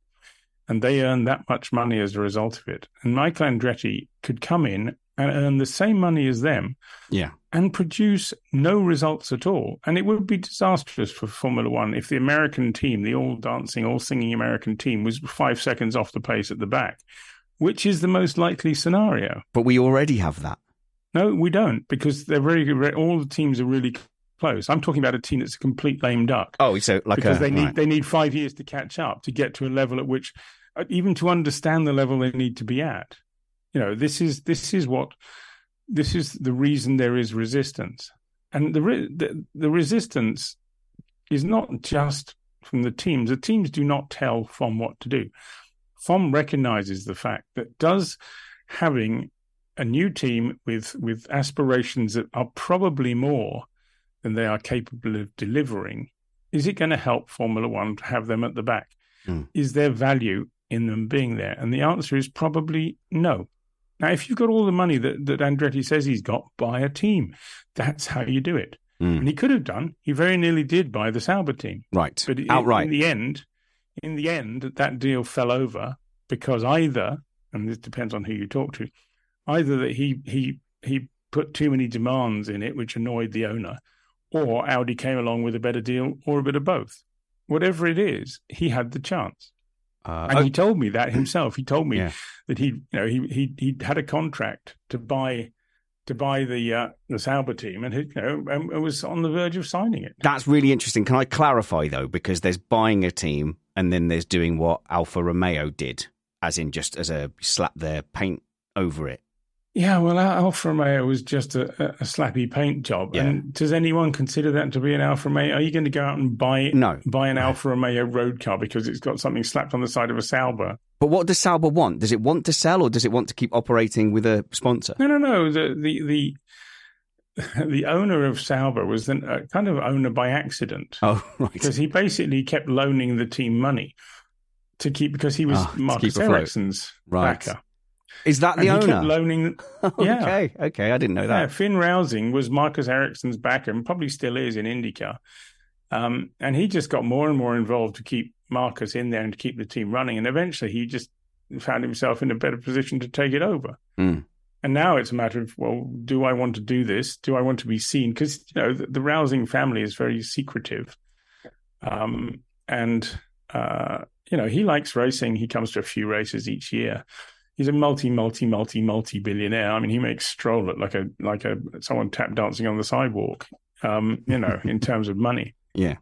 And they earn that much money as a result of it. And Michael Andretti could come in and earn the same money as them Yeah. and produce no results at all. And it would be disastrous for Formula One if the American team, the all dancing, all singing American team, was five seconds off the pace at the back, which is the most likely scenario. But we already have that. No, we don't, because they're very good. All the teams are really close. I'm talking about a team that's a complete lame duck Oh, so like because a, they need right. they need five years to catch up to get to a level at which uh, even to understand the level they need to be at. You know, this is this is what this is the reason there is resistance, and the re- the, the resistance is not just from the teams. The teams do not tell FOM what to do. FOM recognizes the fact that does having a new team with with aspirations that are probably more than they are capable of delivering, is it going to help Formula One to have them at the back? Mm. Is there value in them being there? And the answer is probably no. Now, if you've got all the money that, that Andretti says he's got, buy a team. That's how you do it. Mm. And he could have done. He very nearly did buy the Sauber team. right. But Outright. in the end, in the end, that deal fell over because either, and this depends on who you talk to, either that he he he put too many demands in it, which annoyed the owner, or Audi came along with a better deal, or a bit of both. Whatever it is, he had the chance, Uh, and oh, he told me that himself. He told me Yeah. that he, you know, he he he had a contract to buy to buy the uh, the Sauber team, and he, you know, and was on the verge of signing it. That's really interesting. Can I clarify though? Because there's buying a team and then there's doing what Alfa Romeo did, as in just as a slap their paint over it. Yeah, well, Alfa Romeo was just a, a slappy paint job. Yeah. And does anyone consider that to be an Alfa Romeo? Are you going to go out and buy No. buy an No. Alfa Romeo road car because it's got something slapped on the side of a Sauber? But what does Sauber want? Does it want to sell or does it want to keep operating with a sponsor? No, no, no. The the the the owner of Sauber was then a kind of owner by accident Oh, right. because he basically kept loaning the team money. to keep because he was ah, to Marcus. Ericsson's Right. backer. Is that the and owner? loaning. yeah. okay, okay, I didn't know Yeah, that. Finn Rausing was Marcus Ericsson's backer and probably still is in IndyCar. Um, and he just got more and more involved to keep Marcus in there and to keep the team running. And eventually he just found himself in a better position to take it over. Hmm. And now it's a matter of, well, do I want to do this? Do I want to be seen? Because, you know, the, the Rausing family is very secretive. Um, and, uh, you know, he likes racing. He comes to a few races each year. He's a multi, multi, multi, multi billionaire. I mean, he makes Stroll look like a like a someone tap dancing on the sidewalk. Um, you know, in terms of money, Yeah.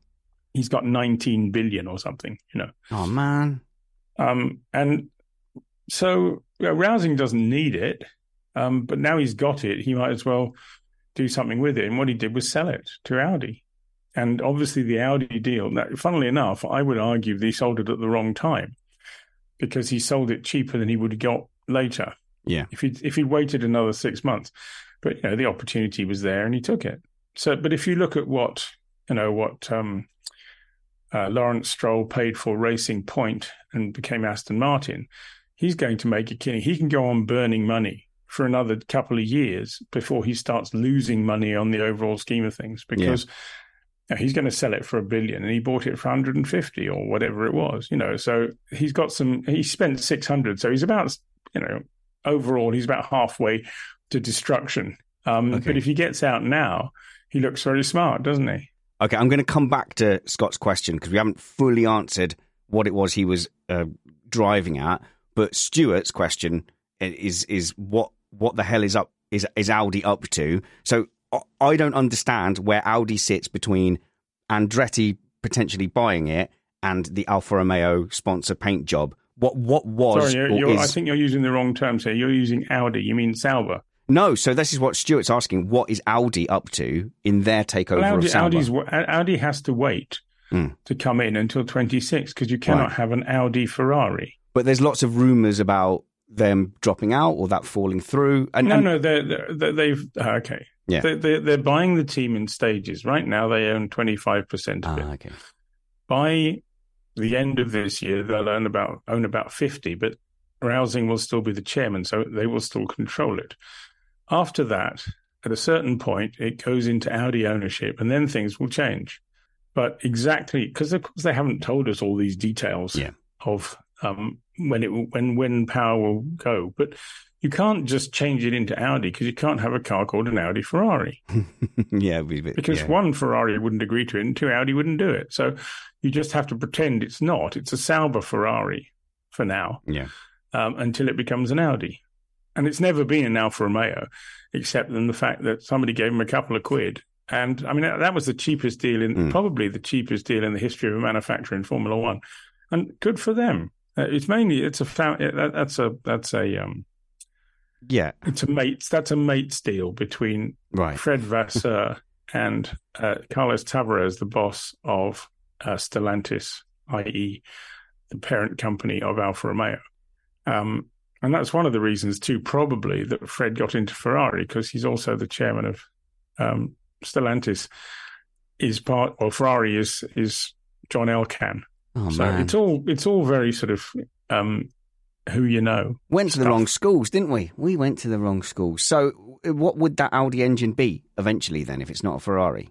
he's got 19 billion or something. You know, Oh man. um, and so you know, Rausing doesn't need it, um, but now he's got it. He might as well do something with it. And what he did was sell it to Audi. And obviously, the Audi deal. Now, funnily enough, I would argue they sold it at the wrong time because he sold it cheaper than he would have got later Yeah. if he if he'd waited another six months. But you know, the opportunity was there, and he took it. So, but if you look at what you know, what um, uh, Lawrence Stroll paid for Racing Point and became Aston Martin, he's going to make a killing. He can go on burning money for another couple of years before he starts losing money on the overall scheme of things because. know, he's going to sell it for a billion, and he bought it for 150 or whatever it was. You know, so he's got some. He spent 600, so he's about you know overall he's about halfway to destruction. Um, Okay. But if he gets out now, he looks very smart, doesn't he? Okay, I'm going to come back to Scott's question because we haven't fully answered what it was he was uh, driving at. But Stuart's question is is what what the hell is up is is Audi up to? So I- don't understand where Audi sits between Andretti potentially buying it and the Alfa Romeo sponsor paint job. What what was Sorry, you're, or you're, I think you're using the wrong terms here. You're using Audi. You mean Sauber? no? So this is what Stuart's asking. What is Audi up to in their takeover Well, Audi, of Sauber? Audi's, Audi has to wait Hmm. to come in until 26 because you cannot Right. have an Audi Ferrari. but there's lots of rumors about them dropping out or that falling through. And, no, and- no, they've uh, okay. Yeah. They're, they're, they're buying the team in stages. Right now, they own 25% of it. Ah, okay. by the end of this year, they'll own about own about fifty, but Rausing will still be the chairman, so they will still control it. After that, at a certain point, it goes into Audi ownership, and then things will change. But exactly because of course they haven't told us all these details Yeah. of um, when it when when power will go, but. You can't just change it into Audi because you can't have a car called an Audi Ferrari yeah, be bit- because yeah. one Ferrari wouldn't agree to it and two Audi wouldn't do it. So you just have to pretend it's not. It's a Sauber Ferrari for now Yeah. um, until it becomes an Audi. And it's never been an Alfa Romeo, except in the fact that somebody gave them a couple of quid. And I mean, that, that was the cheapest deal in Mm. probably the cheapest deal in the history of a manufacturer in Formula One. And good for them. Uh, it's mainly it's a that's a that's a um Yeah. it's a mates that's a mates deal between Right. Fred Vasseur and uh, Carlos Tavares, the boss of uh, Stellantis, i.e., the parent company of Alfa Romeo. Um, and that's one of the reasons, too, probably that Fred got into Ferrari because he's also the chairman of um, Stellantis. Is part, or Ferrari is is John Elkann. Oh so man. it's all it's all very sort of um, who you know. Went to the wrong schools, didn't we? We went to the wrong schools. So, uh, what would that Audi engine be eventually then, if it's not a Ferrari?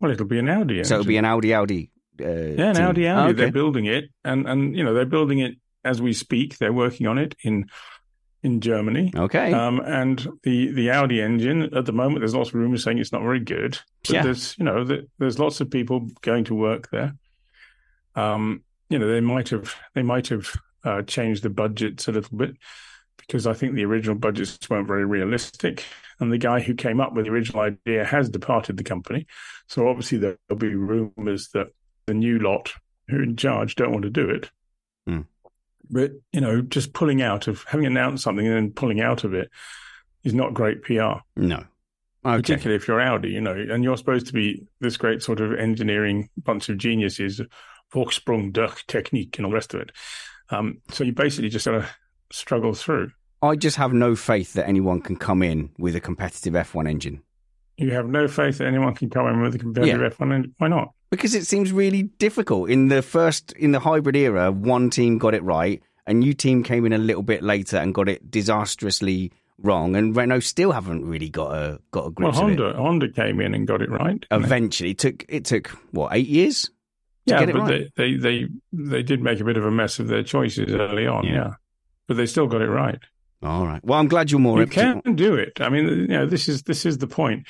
Well, it'll be an Audi. So it'll be an Audi Audi. Uh, Yeah, an team. Audi Audi. Oh, They're building it, and and you know they're building it as we speak. They're working on it in in Germany. Okay. Um, and the the Audi engine at the moment, there's lots of rumors saying it's not very good. But Yeah. there's you know the, there's lots of people going to work there. Um, you know they might have they might have uh, changed the budgets a little bit because I think the original budgets weren't very realistic. And the guy who came up with the original idea has departed the company. So obviously there'll be rumors that the new lot who are in charge don't want to do it. Hmm. But, you know, just pulling out of having announced something and then pulling out of it is not great PR, no. Okay. particularly if you're Audi, you know, and you're supposed to be this great sort of engineering bunch of geniuses, Vorsprung durch Technik and all the rest of it. Um, so you basically just got to struggle through. I just have no faith that anyone can come in with a competitive F1 engine. You have no faith that anyone can come in with a competitive Yeah. F1 engine. Why not? Because it seems really difficult. In the first, in the hybrid era, one team got it right, a new team came in a little bit later and got it disastrously wrong, and Renault still haven't really got a got a grip. Well, Honda Honda came in and got it right. Eventually, it took it took what eight years. Yeah, get it but right. they, they they they did make a bit of a mess of their choices early on. Yeah. Yeah, but they still got it right. All right. Well, I'm glad you're more. you up to- can do it. I mean, you know, this is this is the point.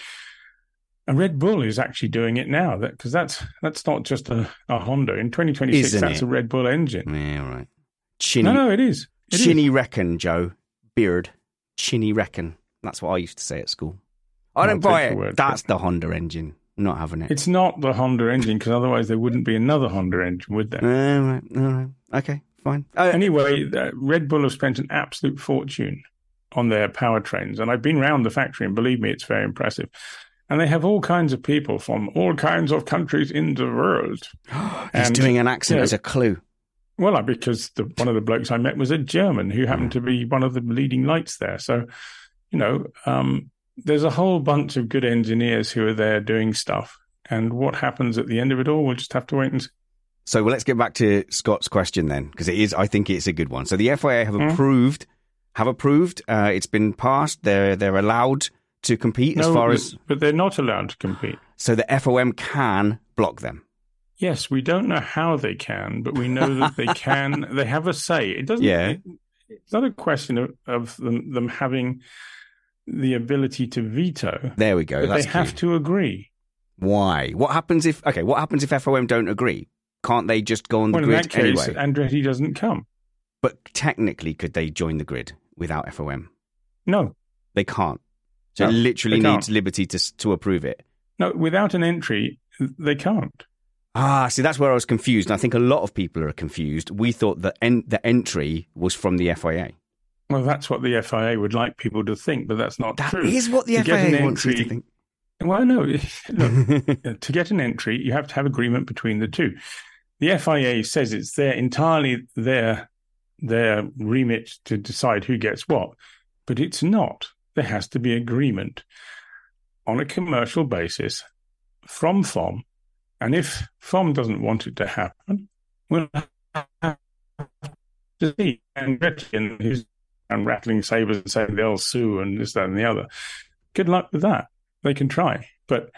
And Red Bull is actually doing it now. That because that's that's not just a, a Honda in 2026. Isn't that's it? a Red Bull engine. Yeah, all right. Chinny, No, no, it is. It is. chinny reckon, Joe. Beard. Chinny reckon. That's what I used to say at school. I don't buy take your it. That's the Honda engine. Not having it. It's not the Honda engine because otherwise there wouldn't be another Honda engine, would there? all right. All right. Okay. Fine. Uh, Anyway, uh, Red Bull have spent an absolute fortune on their powertrains, and I've been round the factory, and believe me, it's very impressive. And they have all kinds of people from all kinds of countries in the world. he's and, doing an accent you know, as a clue. Well, because the, one of the blokes I met was a German who happened to be one of the leading lights there. So, you know, um, there's a whole bunch of good engineers who are there doing stuff. And what happens at the end of it all, we'll just have to wait and see. So well, let's get back to Scott's question then, because it is. I think it's a good one. So the FIA have Hmm? approved, have approved. Uh, it's been passed. They're they're allowed to compete as far as. but they're not allowed to compete. So the FOM can block them. Yes, we don't know how they can, but we know that they can. They have a say. It doesn't. Yeah. it- it's not a question of, of them, them having the ability to veto, There we go. they have clear. to agree. Why? What happens if? Okay, what happens if FOM don't agree? Can't they just go on the Well, in grid that case, anyway? Andretti doesn't come. But technically, could they join the grid without FOM? No, They can't. So No, it literally needs. Liberty to to approve it. no, without an entry, they can't. Ah, see, that's where I was confused. And I think a lot of people are confused. We thought that en- the entry was from the FIA. Well, that's what the FIA would like people to think, but that's not That true. is what the To FIA an wants you to think. Well, no. Look, to get an entry, you have to have agreement between the two. The FIA says it's their entirely their their remit to decide who gets what, but it's not. There has to be agreement on a commercial basis from FOM, and if FOM doesn't want it to happen, we'll have to see. And Gretchen, who's and rattling sabers and saying they'll sue and this, that, and the other. Good luck with that they can try. But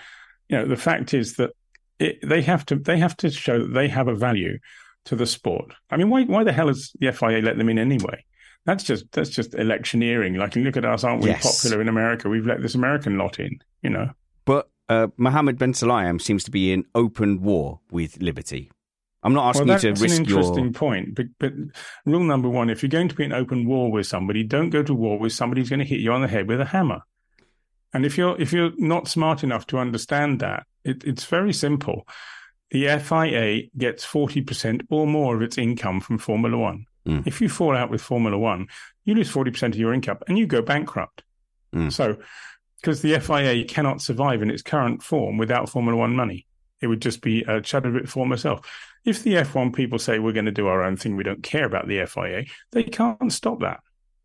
you know, the fact is that it, they have to they have to show that they have a value to the sport. I mean, why why the hell has the FIA let them in anyway? That's just that's just electioneering. Like, look at us, aren't we Yes. popular in America? We've let this American lot in. You know, But uh, Mohammed Ben Sulayem seems to be in open war with Liberty. I'm not asking well, you to that's risk an interesting your. point. But, but rule number one: if you're going to be in open war with somebody, don't go to war with somebody who's going to hit you on the head with a hammer. And if you're if you're not smart enough to understand that, it, it's very simple. The FIA gets forty percent or more of its income from Formula One. Mm. If you fall out with Formula One, you lose forty percent of your income and you go bankrupt. Mm. So, because the FIA cannot survive in its current form without Formula One money, it would just be a shadow of its former self. If the F1 people say we're going to do our own thing, we don't care about the FIA, they can't stop that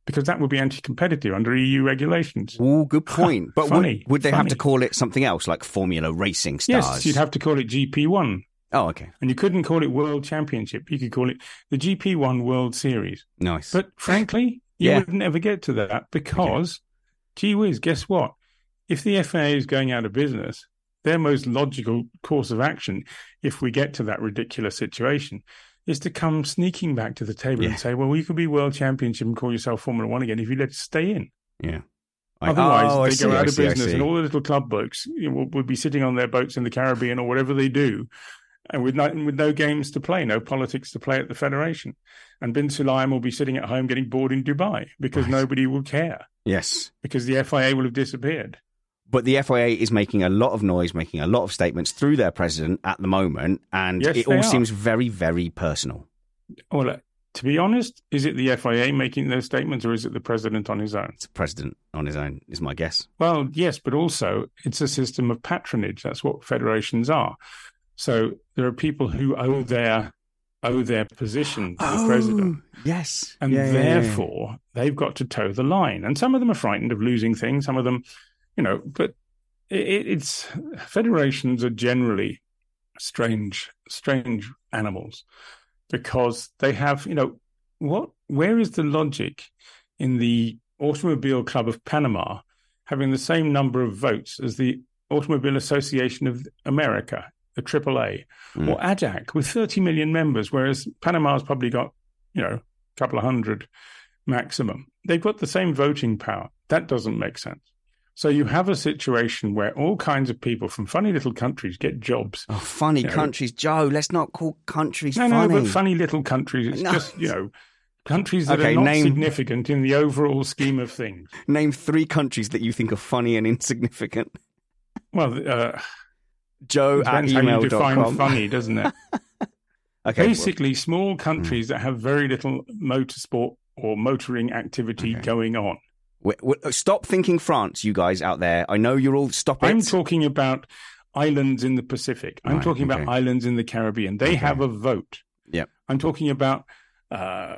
because that would be anti-competitive under EU regulations. Oh, good point. But Funny, would, would they have to call it something else, like Formula Racing Stars? Yes, you'd have to call it GP1, Oh, okay. and you couldn't call it World Championship. You could call it the GP1 World Series. Nice. But frankly, you Yeah. wouldn't ever get to that because, gee whiz, guess what? If the FIA is going out of business, their most logical course of action, if we get to that ridiculous situation, is to come sneaking back to the table Yeah. and say, well, you could be world championship and call yourself Formula One again if you let us stay in. yeah. I- Otherwise, oh, I they see, go I out of see, business and all the little club know, will, will be sitting on their boats in the Caribbean or whatever they do. And with no, with no games to play, no politics to play at the federation, and Ben Sulayem will be sitting at home getting bored in Dubai because Right. nobody will care Yes. because the FIA will have disappeared. But the FIA is making a lot of noise, making a lot of statements through their president at the moment, and Yes, it all are. seems very, very personal. Well, uh, to be honest, is it the FIA making those statements or is it the president on his own? It's the president on his own, is my guess. Well, yes, but also it's a system of patronage. That's what federations are. So there are people who owe their owe their position to the president. yes. And Oh, Yeah, yeah, yeah. therefore, they've got to toe the line. And some of them are frightened of losing things. Some of them, you know, but it, it's federations are generally strange, strange animals because they have, you know, what? Where is the logic in the Automobile Club of Panama having the same number of votes as the Automobile Association of America, the AAA, Mm. or ADAC with 30 million members, whereas Panama's probably got, you know, a couple of hundred maximum. They've got the same voting power. That doesn't make sense. So you have a situation where all kinds of people from funny little countries get jobs. Oh, funny You know- countries, Joe. Let's not call countries No, funny. no, but funny little countries. It's No. just, you know, countries that Okay, are not name- significant in the overall scheme of things. Name three countries that you think are funny and insignificant. Well, uh, Joe at depends how you define email.com. funny, doesn't it? Okay, Basically, small countries that have very little motorsport or motoring activity Okay. going on. W- stop thinking France, you guys out there. I know you're all stopping. I'm talking about islands in the Pacific. I'm Right, talking okay. about islands in the Caribbean. They Okay. have a vote. Yeah. I'm talking about, uh,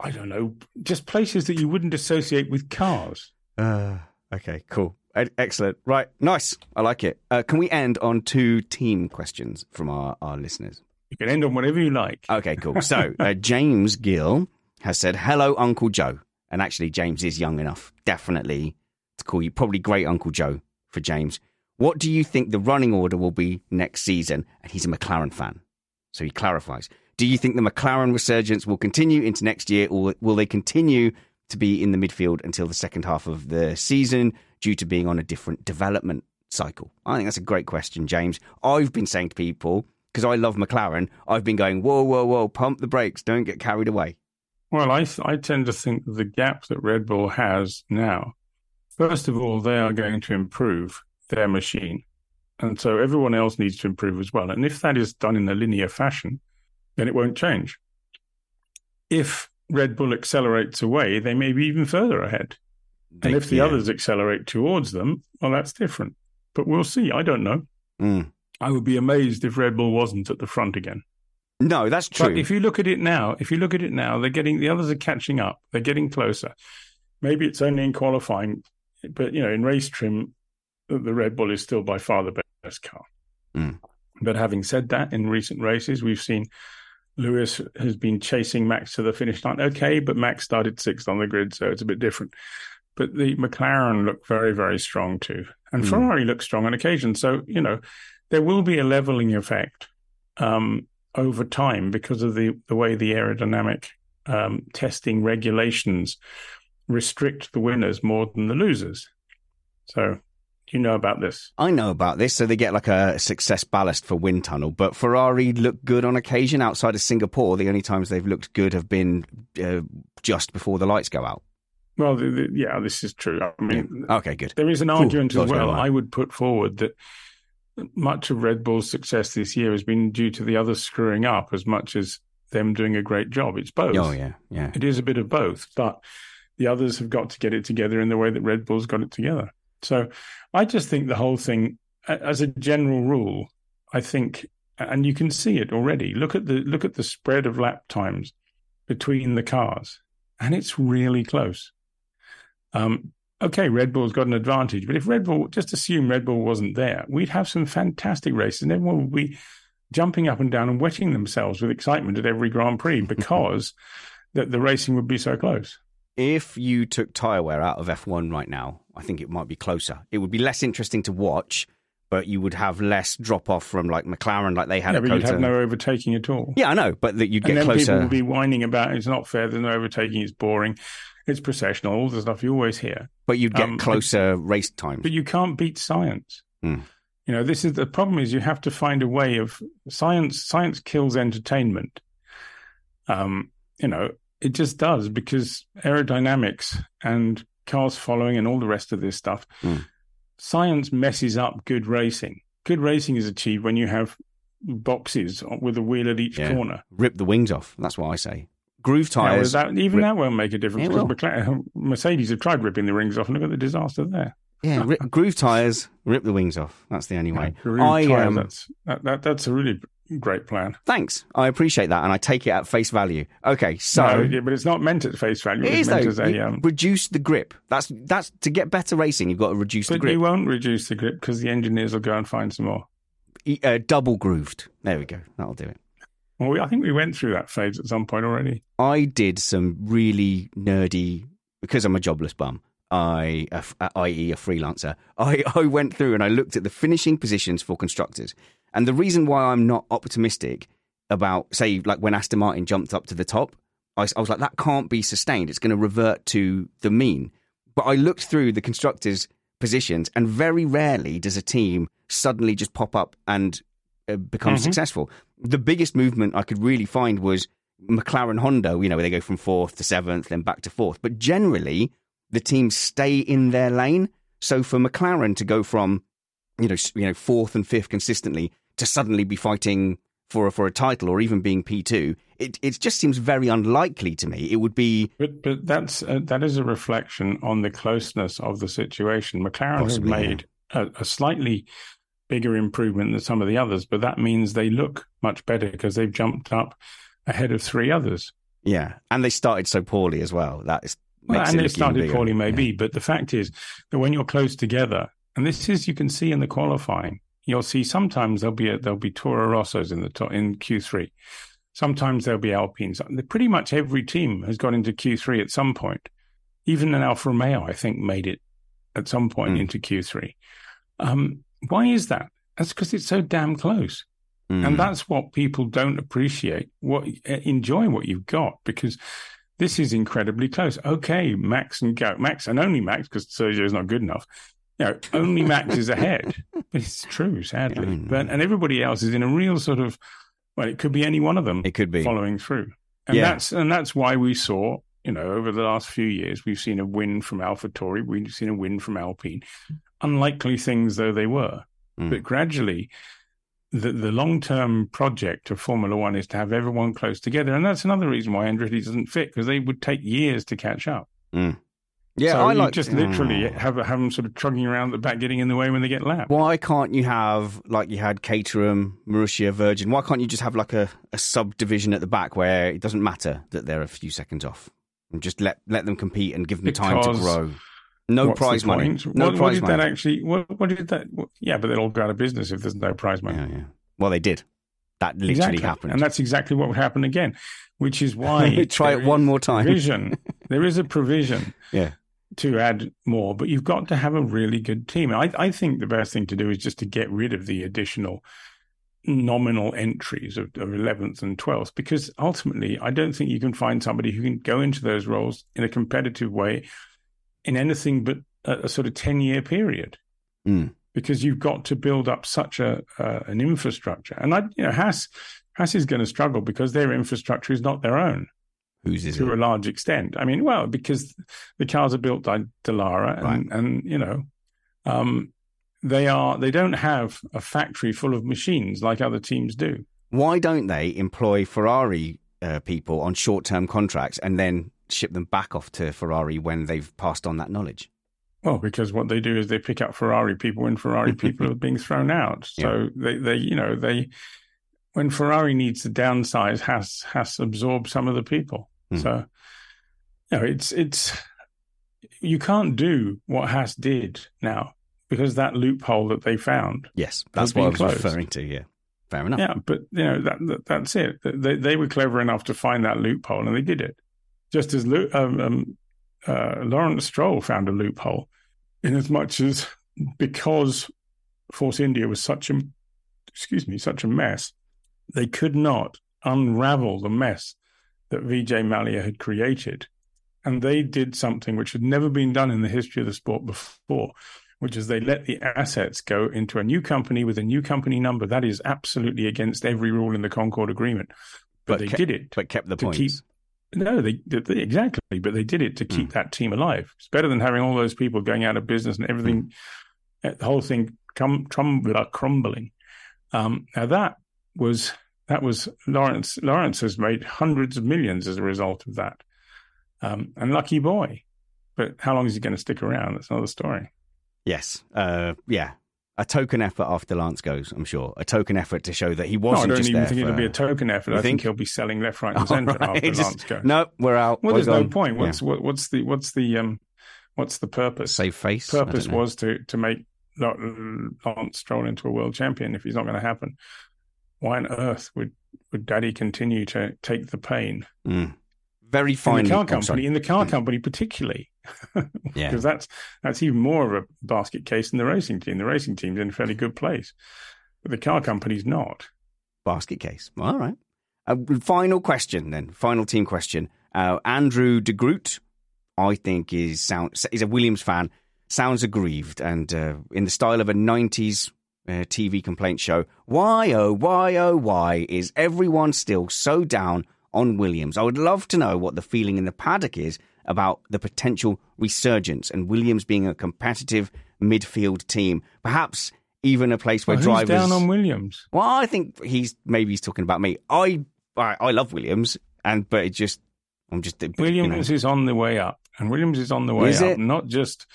I don't know, just places that you wouldn't associate with cars. Uh, okay, cool. Excellent. Right, nice. I like it. Uh, can we end on two team questions from our, our listeners? You can end on whatever you like. Okay, cool. So, uh, James Gill has said, Hello, Uncle Joe. And actually, James is young enough, definitely, to call you probably great Uncle Joe for James. What do you think the running order will be next season? And he's a McLaren fan. So he clarifies. Do you think the McLaren resurgence will continue into next year, or will they continue to be in the midfield until the second half of the season due to being on a different development cycle? I think that's a great question, James. I've been saying to people, because I love McLaren, I've been going, whoa, whoa, whoa, pump the brakes, don't get carried away. Well, I th- I tend to think the gap that Red Bull has now, first of all, they are going to improve their machine. And so everyone else needs to improve as well. And if that is done in a linear fashion, then it won't change. If Red Bull accelerates away, they may be even further ahead. And if the yeah. others accelerate towards them, well, that's different. But we'll see. I don't know. Mm. I would be amazed if Red Bull wasn't at the front again. No, that's true. But if you look at it now, if you look at it now, they're getting the others are catching up. They're getting closer. Maybe it's only in qualifying, but you know, in race trim, the Red Bull is still by far the best car. Mm. But having said that, in recent races, we've seen Lewis has been chasing Max to the finish line. Okay, but Max started sixth on the grid, so it's a bit different. But the McLaren look very, very strong too, and Mm. Ferrari looks strong on occasion. So you know, there will be a leveling effect um, over time because of the the way the aerodynamic um, testing regulations restrict the winners more than the losers. So you know about this. I know about this, so they get like a success ballast for wind tunnel. But Ferrari look good on occasion outside of Singapore. The only times they've looked good have been uh, just before the lights go out. Well, the, the, yeah, this is true. I mean, Okay, good. There is an argument Thought as well. I would put forward that much of Red Bull's success this year has been due to the others screwing up as much as them doing a great job. It's both. Oh yeah, yeah. It is a bit of both, but the others have got to get it together in the way that Red Bull's got it together. So I just think the whole thing, as a general rule, I think, and you can see it already. Look at the look at the spread of lap times between the cars, and it's really close. Um, okay, Red Bull's got an advantage, but if Red Bull, just assume Red Bull wasn't there, we'd have some fantastic races, and everyone would be jumping up and down and wetting themselves with excitement at every Grand Prix because that the racing would be so close. If you took tyre wear out of F1 right now, I think it might be closer. It would be less interesting to watch, but you would have less drop off from like McLaren, like they had yeah, but you'd have no overtaking at all. Yeah, I know, but that you'd and get then people closer. will be whining about it's not fair, there's no overtaking, it's boring, it's processional, all the stuff you always hear. But you'd get um, closer race times. But you can't beat science. Hmm. You know, this is the problem is you have to find a way of science science kills entertainment. Um, you know, it just does because aerodynamics and cars following and all the rest of this stuff, Hmm. science messes up good racing. Good racing is achieved when you have boxes with a wheel at each Yeah. corner. Rip the wings off. That's what I say. Groove Now, tyres. that, even rip- that won't make a difference because. McLaren, Mercedes have tried ripping the rings off and look at the disaster there. yeah, rip, groove tyres, rip the wings off. That's the only way. Groove I, tyres, um, that's, that, that, that's a really great plan. Thanks. I appreciate that, and I take it at face value. Okay, so No, yeah, but it's not meant at face value. it It's is meant though. as a. Um, reduce the grip. That's that's to get better racing. You've got to reduce the grip. you won't reduce the grip because the engineers will go and find some more. Uh, double grooved. There we go. That'll do it. Well, we, I think we went through that phase at some point already. I did some really nerdy because I'm a jobless bum. I, f- i.e., a freelancer. I, I went through and I looked at the finishing positions for constructors, and the reason why I'm not optimistic about, say, like when Aston Martin jumped up to the top, I was like, that can't be sustained. It's going to revert to the mean. But I looked through the constructors' positions, and very rarely does a team suddenly just pop up and uh, become successful. The biggest movement I could really find was McLaren Honda, you know, where they go from fourth to seventh, then back to fourth. But generally, the teams stay in their lane. So for McLaren to go from, you know, you know, fourth and fifth consistently to suddenly be fighting for a, for a title or even being P two, it it just seems very unlikely to me. It would be But but that's uh, that is a reflection on the closeness of the situation. McLaren Possibly, has made a, a slightly bigger improvement than some of the others, but that means they look much better because they've jumped up ahead of three others. yeah, and they started so poorly as well. That is Well, and they started bigger. poorly, Yeah. maybe, but the fact is that when you're close together, and this is you can see in the qualifying, you'll see sometimes there'll be a, there'll be Toro Rossos in the top, in Q3. Sometimes there'll be Alpines. Pretty much every team has got into Q3 at some point. Even an Alfa Romeo, I think, made it at some point Mm. into Q3. Um, why is that? That's because it's so damn close. Mm. And that's what people don't appreciate. What eh, enjoy what you've got because this is incredibly close. Okay, Max and go Max and only Max because Sergio is not good enough. You know, only Max is ahead. But it's true, sadly. Yeah, but and everybody else is in a real sort of well, it could be any one of them it could be. following through. And Yeah. that's and that's why we saw, you know, over the last few years, we've seen a win from AlphaTauri, we've seen a win from Alpine. Unlikely things though they were. Mm. But gradually the the long term project of Formula One is to have everyone close together. And that's another reason why Andretti doesn't fit, because they would take years to catch up. Yeah, so I like just literally Mm. have have them sort of trugging around the back, getting in the way when they get lapped. Why can't you have like you had Caterham, Marussia, Virgin? Why can't you just have like a, a subdivision at the back where it doesn't matter that they're a few seconds off and just let let them compete and give them time to grow? No What's prize money. No what, what did money. that actually? What, what did that? What, yeah, but they'll all go out of business if there's no prize money. yeah, yeah. Well, they did. That literally exactly. happened. and that's exactly what would happen again. Which is why Try it one more time. Provision. there is a provision yeah. to add more, but you've got to have a really good team. I, I think the best thing to do is just to get rid of the additional nominal entries of, of 11th and 12th, because ultimately, I don't think you can find somebody who can go into those roles in a competitive way in anything but a, a sort of 10 year period. Mm. Because you've got to build up such a uh, an infrastructure, and I, you know, Haas Haas is going to struggle because their infrastructure is not their own Whose is it? to a large extent. I mean, well, because the cars are built by Dallara, and, Right. and you know, um, they are they don't have a factory full of machines like other teams do. Why don't they employ Ferrari uh, people on short term contracts and then ship them back off to Ferrari when they've passed on that knowledge? Well, because what they do is they pick up Ferrari people when Ferrari people are being thrown out. So they, they, you know, they when Ferrari needs to downsize, has has absorbed some of the people. Hmm. So, you know, it's it's you can't do what Haas did now because that loophole that they found. Yes, that's what I was closed. referring to. Yeah, fair enough. Yeah, but you know that, that that's it. They they were clever enough to find that loophole, and they did it. Just as um, um, uh, Lawrence Stroll found a loophole, in as much as because Force India was such a excuse me such a mess, they could not unravel the mess that Vijay Mallya had created, and they did something which had never been done in the history of the sport before which is they let the assets go into a new company with a new company number. That is absolutely against every rule in the Concord Agreement. But, they ke- did it But kept the points. keep. No, they, they exactly, but they did it to keep that team alive. It's better than having all those people going out of business and everything, uh, the whole thing crum, crum, crumbling. Um, now that was that was Lawrence. Lawrence has made hundreds of millions as a result of that, um, and lucky boy. But how long is he going to stick around? That's another story. Yes. Uh, yeah. A token effort after Lance goes, I'm sure. A token effort to show that he No, I wasn't I don't even think for... it'll be a token effort. I think? think? he'll be selling left, right, and centre right, after just- Lance goes. No, we're out. well, We're there's no point. Yeah. What's what, what's the what's the um what's the purpose? Save face. Purpose was to to make Lance Stroll into a world champion if he's not going to happen. Why on earth would would Daddy continue to take the pain? Mm. Very fine. In the car company, in the car Mm. company particularly, Yeah. because that's that's even more of a basket case than the racing team. The racing team's in a fairly good place, but the car company's not. basket case. All right. Uh, final question then. Final team question. Uh, Andrew de Groot, I think is sound. He's a Williams fan. Sounds aggrieved and uh, in the style of a '90s uh, TV complaint show. Why oh why oh why is everyone still so down on Williams? I would love to know what the feeling in the paddock is about the potential resurgence and Williams being a competitive midfield team. Perhaps even a place where Well, drivers down on Williams? well, I think he's maybe he's talking about me. I I, I love Williams, and but it just I'm just you know. Williams is on the way up, and Williams is on the way Is up. it? Not just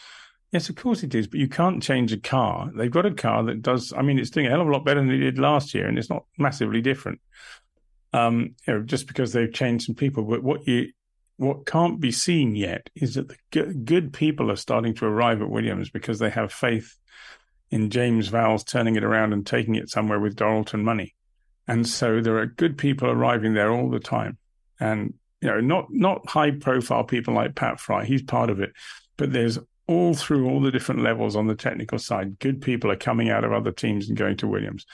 yes, of course it is, but you can't change a car. They've got a car that does. I mean, it's doing a hell of a lot better than it did last year, and it's not massively different. Um, you know, just because they've changed some people, but what you what can't be seen yet is that the good, people are starting to arrive at Williams because they have faith in James Vowles turning it around and taking it somewhere with Dorilton money. And so there are good people arriving there all the time. And, you know, not, not high profile people like Pat Fry, he's part of it, but there's all through all the different levels on the technical side, good people are coming out of other teams and going to Williams.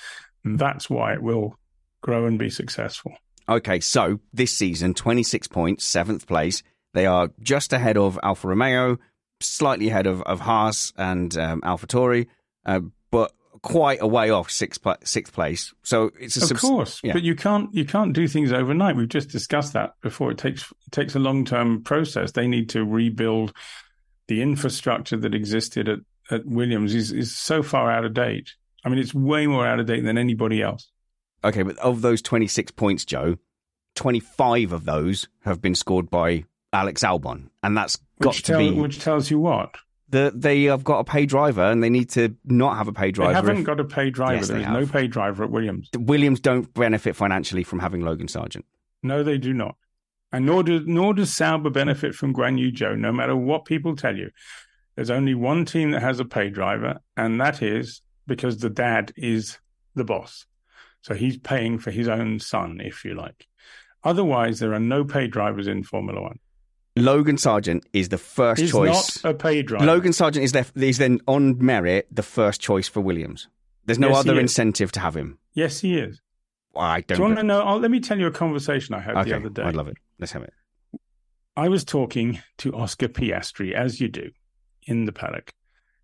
And that's why it will grow and be successful. Okay, so this season, 26 points, seventh place. They are just ahead of Alfa Romeo, slightly ahead of, of Haas and um, AlphaTauri, uh, but quite a way off sixth, sixth place. So it's a Of subs- course, yeah. but you can't you can't do things overnight. We've just discussed that before. It takes it takes a long term process. They need to rebuild the infrastructure that existed at, at Williams is is so far out of date. I mean, it's way more out of date than anybody else. Okay, but of those 26 points, Joe, 25 of those have been scored by Alex Albon. And that's got Which, to tell, be. which tells you what that they have got a pay driver and they need to not have a pay driver. they haven't if- got a pay driver. Yes, there they is no pay driver at Williams. Williams don't benefit financially from having Logan Sargent. No, they do not. And nor does nor does Sauber benefit from Guan Yu Zhou, no matter what people tell you. There's only one team that has a pay driver, and that is because the dad is the boss. So he's paying for his own son, if you like. Otherwise, there are no pay drivers in Formula One. Logan Sargent is the first He's choice. not a pay driver. Logan Sargent is, their, is then on merit the first choice for Williams. There's no Yes, other incentive to have him. Yes, he is. I Do don't. you want to know? Oh, let me tell you a conversation I had okay, the other day. I'd love it. Let's have it. I was talking to Oscar Piastri, as you do, in the paddock.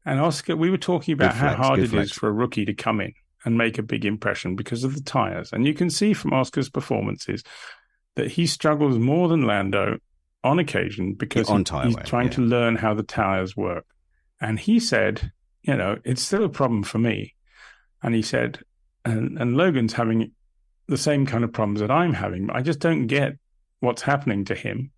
And Oscar, we were talking about Good how hard it is flex. for a rookie to come in and make a big impression because of the tyres. And you can see from Oscar's performances that he struggles more than Lando on occasion because On he- he's trying yeah. to learn how the tyres work. And he said, you know, it's still a problem for me. And he said, and, and Logan's having the same kind of problems that I'm having. I just don't get what's happening to him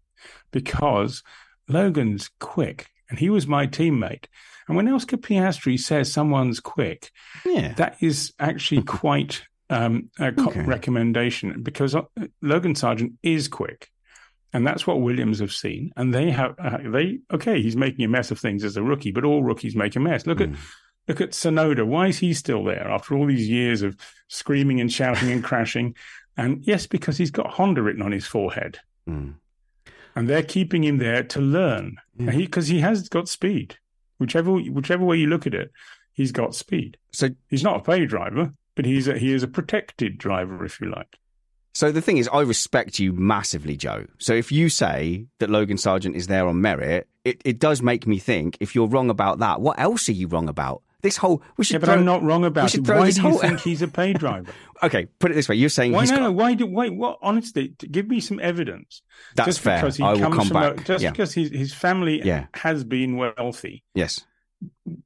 because Logan's quick and he was my teammate. And when Oscar Piastri says someone's quick, Yeah. that is actually quite um, a Okay. recommendation because uh, Logan Sargent is quick. And that's what Williams have seen. And they have, uh, they, okay, he's making a mess of things as a rookie, but all rookies make a mess. Look Mm. at, look at Tsunoda. Why is he still there after all these years of screaming and shouting and crashing? And yes, because he's got Honda written on his forehead Mm. and they're keeping him there to learn Yeah. because he, has got speed. Whichever whichever way you look at it, he's got speed. So He's not a pay driver, but he's a, he is a protected driver, if you like. So the thing is, I respect you massively, Joe. So if you say that Logan Sargent is there on merit, it, it does make me think if you're wrong about that, what else are you wrong about? This whole we should Yeah, but throw, I'm not wrong about it. Why do you whole- think he's a pay driver? Okay, put it this way: you're saying Why he's no, got, no? Why do? Wait, what? Honestly, give me some evidence. That's just fair. Because he I will comes come from a- back. just Yeah. because his his family Yeah. has been wealthy. yes.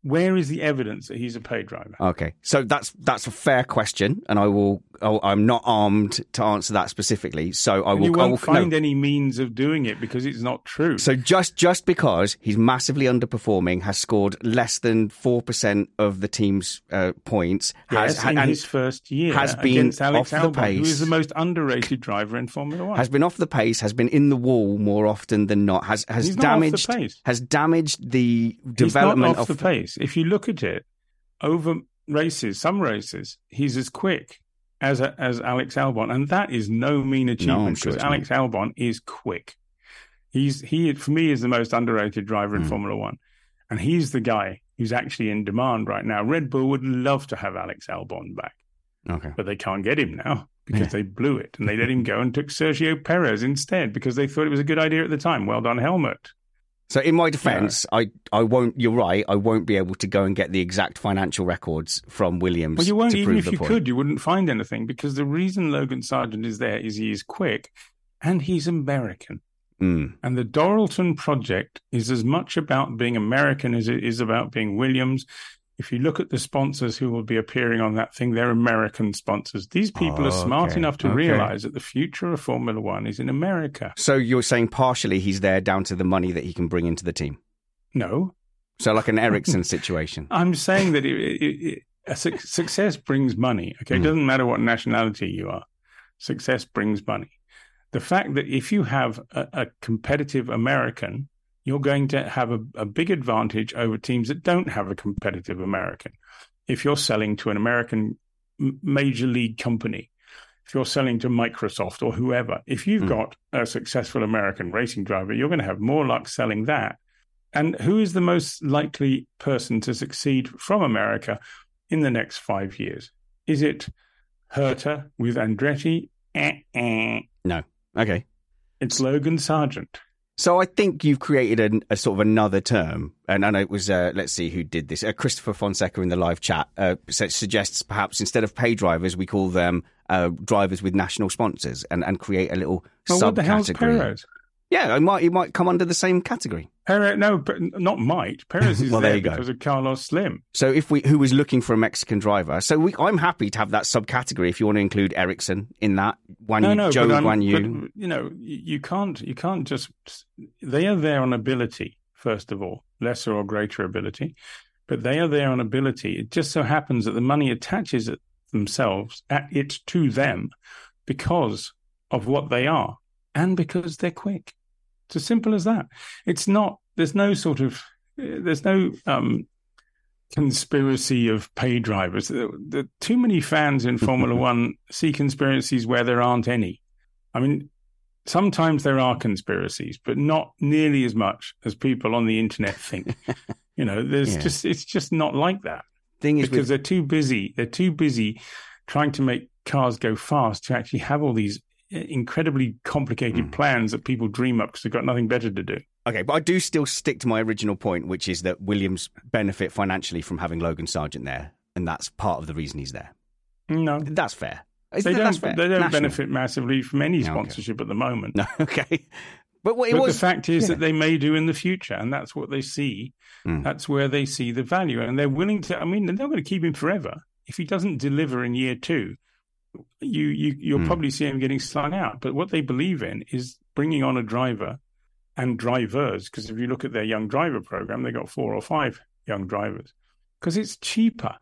Where is the evidence that he's a pay driver? Okay, so that's that's a fair question, and I will. I'll, I'm not armed to answer that specifically, so I And will. you won't will find no. any means of doing it because it's not true. So just just because he's massively underperforming, has scored less than four percent of the team's uh, points, has in his first year has been Alex off the Albon, who pace. is the most underrated driver in Formula One. has been off the pace, has been in the wall more often than not, has has He's the damaged pace. has damaged the development He's not off of the pace. If you look at it, over races, some races, he's as quick as as Alex Albon, and that is no mean achievement sure because it's Alex Albon is quick. He's he for me is the most underrated driver in Mm. Formula One, and he's the guy who's actually in demand right now. Red Bull would love to have Alex Albon back, Okay. but they can't get him now because Yeah. they blew it and they let him go and took Sergio Perez instead because they thought it was a good idea at the time. Well done, Helmut. So in my defence, I, I won't. You're right. I won't be able to go and get the exact financial records from Williams. Well, you won't even if you point. could, you wouldn't find anything because the reason Logan Sargent is there is he is quick and he's American. Mm. And the Dorilton project is as much about being American as it is about being Williams. If you look at the sponsors who will be appearing on that thing, they're American sponsors. These people are smart Okay, enough to okay. realize that the future of Formula One is in America. So you're saying partially he's there down to the money that he can bring into the team. No, So like an Ericsson situation. I'm saying that it, it, it, a suc success brings money. Okay, it Mm. doesn't matter what nationality you are. Success brings money. The fact that if you have a, a competitive American, you're going to have a, a big advantage over teams that don't have a competitive American. If you're selling to an American major league company, if you're selling to Microsoft or whoever, if you've Mm. got a successful American racing driver, you're going to have more luck selling that. And who is the most likely person to succeed from America in the next five years? Is it Herta with Andretti? Eh, eh. No. Okay. It's Logan Sargent. So I think you've created a, a sort of another term, and I know it was uh, let's see who did this. Uh, Christopher Fonseca in the live chat uh, suggests perhaps instead of pay drivers, we call them uh, drivers with national sponsors, and, and create a little Oh, what the hell's subcategory. Yeah, it might it might come under the same category. Perez, no, but not might. Perez is Well, there there you go. because of Carlos Slim. So if we who was looking for a Mexican driver, so we, I'm happy to have that subcategory if you want to include Ericsson in that. Guan no, no, Joe but, Guan Yu. but, you know, you you can't, you can't just. They are there on ability, first of all, lesser or greater ability, but they are there on ability. It just so happens that the money attaches it themselves at it to them because of what they are and because they're quick. It's as simple as that. It's not. There's no sort of. There's no um, conspiracy of pay drivers. The, the, too many fans in Formula One see conspiracies where there aren't any. I mean, sometimes there are conspiracies, but not nearly as much as people on the internet think. you know, there's Yeah. just it's just not like that Thing is, because with, they're too busy. They're too busy trying to make cars go fast to actually have all these incredibly complicated Mm. plans that people dream up because they've got nothing better to do. okay, but I do still stick to my original point, which is that Williams benefit financially from having Logan Sargent there, and that's part of the reason he's there. No, That's fair. Isn't they that- don't. fair? They don't National. benefit massively from any Yeah, okay. sponsorship at the moment. No, okay. But what it but was the fact is yeah. that they may do in the future, and that's what they see. Mm. That's where they see the value, and they're willing to. I mean, they're not going to keep him forever. If he doesn't deliver in year two, you you you'll Mm. probably see him getting slung out. But what they believe in is bringing on a driver and drivers. Because if you look at their young driver program, they got four or five young drivers. Because it's cheaper.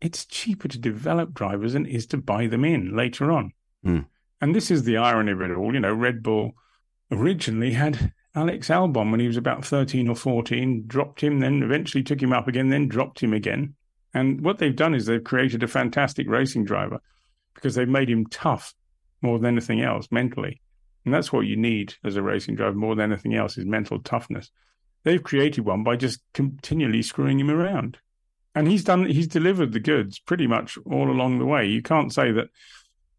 It's cheaper to develop drivers than it is to buy them in later on. Mm. And this is the irony of it all. You know, Red Bull originally had Alex Albon when he was about 13 or 14, dropped him, then eventually took him up again, then dropped him again. And what they've done is they've created a fantastic racing driver because they've made him tough more than anything else mentally. And that's what you need as a racing driver more than anything else is mental toughness. They've created one by just continually screwing him around. And he's done he's delivered the goods pretty much all along the way. You can't say that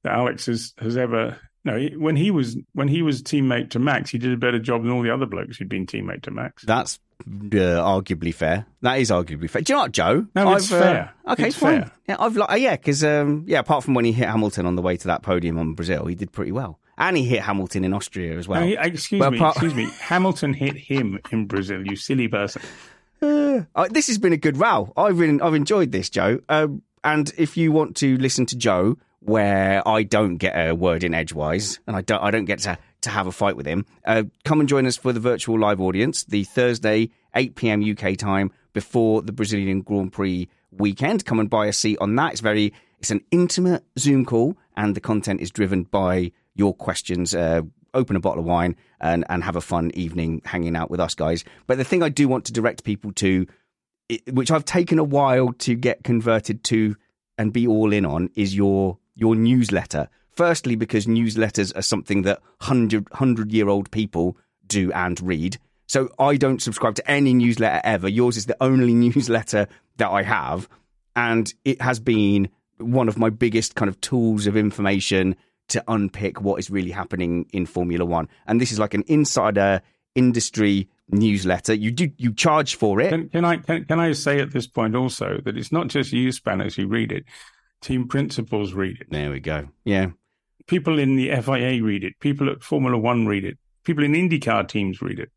that Alex has, has ever no when he was when he was teammate to Max, he did a better job than all the other blokes who'd been teammate to Max. That's uh, arguably fair. That is arguably fair. Do you know what, Joe? No, it's uh, fair. Okay, It's fine. fair. Yeah, I've li- uh, yeah, because um, yeah, apart from when he hit Hamilton on the way to that podium on Brazil, he did pretty well, and he hit Hamilton in Austria as well. No, he- excuse well, me, apart- excuse me. Hamilton hit him in Brazil, you silly person. Uh, this has been a good row. I've been, I've enjoyed this, Joe. Um, and if you want to listen to Joe, where I don't get a word in edgewise, and I don't, I don't get to to have a fight with him, uh, come and join us for the virtual live audience, the Thursday 8 p.m. UK time before the Brazilian Grand Prix weekend. Come and buy a seat on that. It's very, it's an intimate Zoom call, and the content is driven by your questions. Uh, open a bottle of wine and, and have a fun evening hanging out with us guys. But the thing I do want to direct people to which I've taken a while to get converted to and be all in on, is your your newsletter. Firstly, because newsletters are something that 100, 100 year old people do and read. So I don't subscribe to any newsletter ever. Yours is the only newsletter that I have. And it has been one of my biggest kind of tools of information to unpick what is really happening in Formula One. And this is like an insider industry newsletter. You do you charge for it. Can, can I can, can I say at this point also that it's not just you spanners who read it. Team principals read it. There we go. Yeah. People in the FIA read it. People at Formula One read it. People in IndyCar teams read it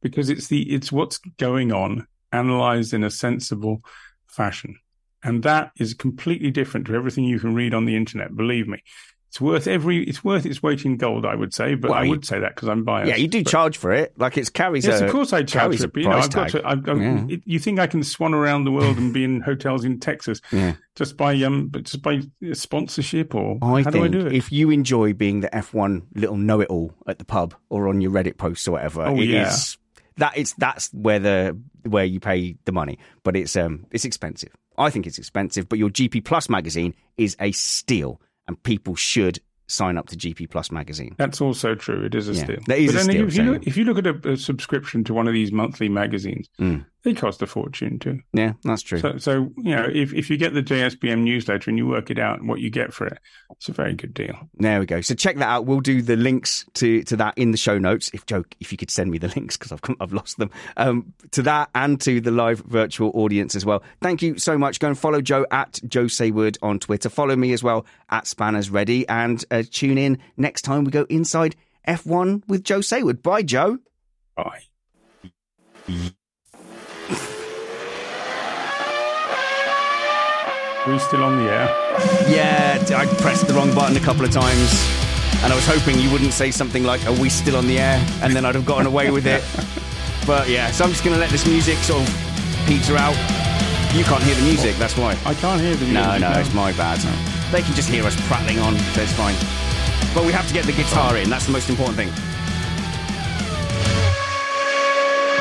because it's the it's what's going on analyzed in a sensible fashion. And that is completely different to everything you can read on the internet. Believe me, it's worth every it's worth its weight in gold. I would say, but Well, I you- would say that because I'm biased. Yeah, you do but- charge for it. Like it's carries Yes, a of course I charge for it. But, you know, I've got tag. to. I've, I've, Yeah. it, you think I can swan around the world and be in hotels in Texas Yeah. just by um, but just by sponsorship or I how think do I do it? if you enjoy being the F1 little know-it-all at the pub or on your Reddit posts or whatever, Oh, it yeah. is- that it's that's where the where you pay the money. But it's um it's expensive. I think it's expensive. But your GP Plus magazine is a steal, and people should sign up to GP Plus magazine. That's also true. It is a Yeah, steal. that is but a then steal, If you, look, if you look at a, a subscription to one of these monthly magazines, Mm. They cost a fortune too. Yeah, that's true. So, so you know, if, if you get the JSBM newsletter and you work it out and what you get for it, it's a very good deal. There we go. So check that out. We'll do the links to, to that in the show notes. If Joe, if you could send me the links because I've I've lost them um, to that and to the live virtual audience as well. Thank you so much. Go and follow Joe at Joe Saward on Twitter. Follow me as well at Spanners Ready and uh, tune in next time we go inside F1 with Joe Saward. Bye, Joe. Bye. We still on the air? Yeah, I pressed the wrong button a couple of times. And I was hoping you wouldn't say something like, Are we still on the air? And then I'd have gotten away with it. But yeah, so I'm just going to let this music sort of peter out. You can't hear the music, that's why. I can't hear the music. No, no, it's my bad. They can just hear us prattling on, so it's fine. But we have to get the guitar in, that's the most important thing.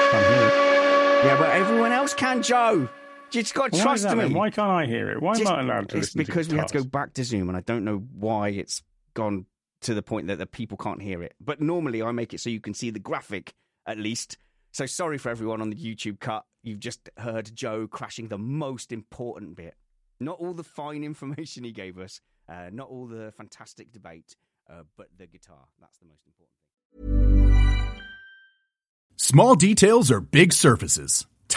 Can't hear it. Yeah, but everyone else can, Joe. You just got to trust that me. then? Why can't I hear it? Why Just- am I allowed to It's listen because to we had to go back to Zoom, and I don't know why it's gone to the point that the people can't hear it. But normally I make it so you can see the graphic at least. So sorry for everyone on the YouTube cut. You've just heard Joe crashing the most important bit. Not all the fine information he gave us, uh, not all the fantastic debate, uh, but the guitar. That's the most important thing. Small details are big surfaces.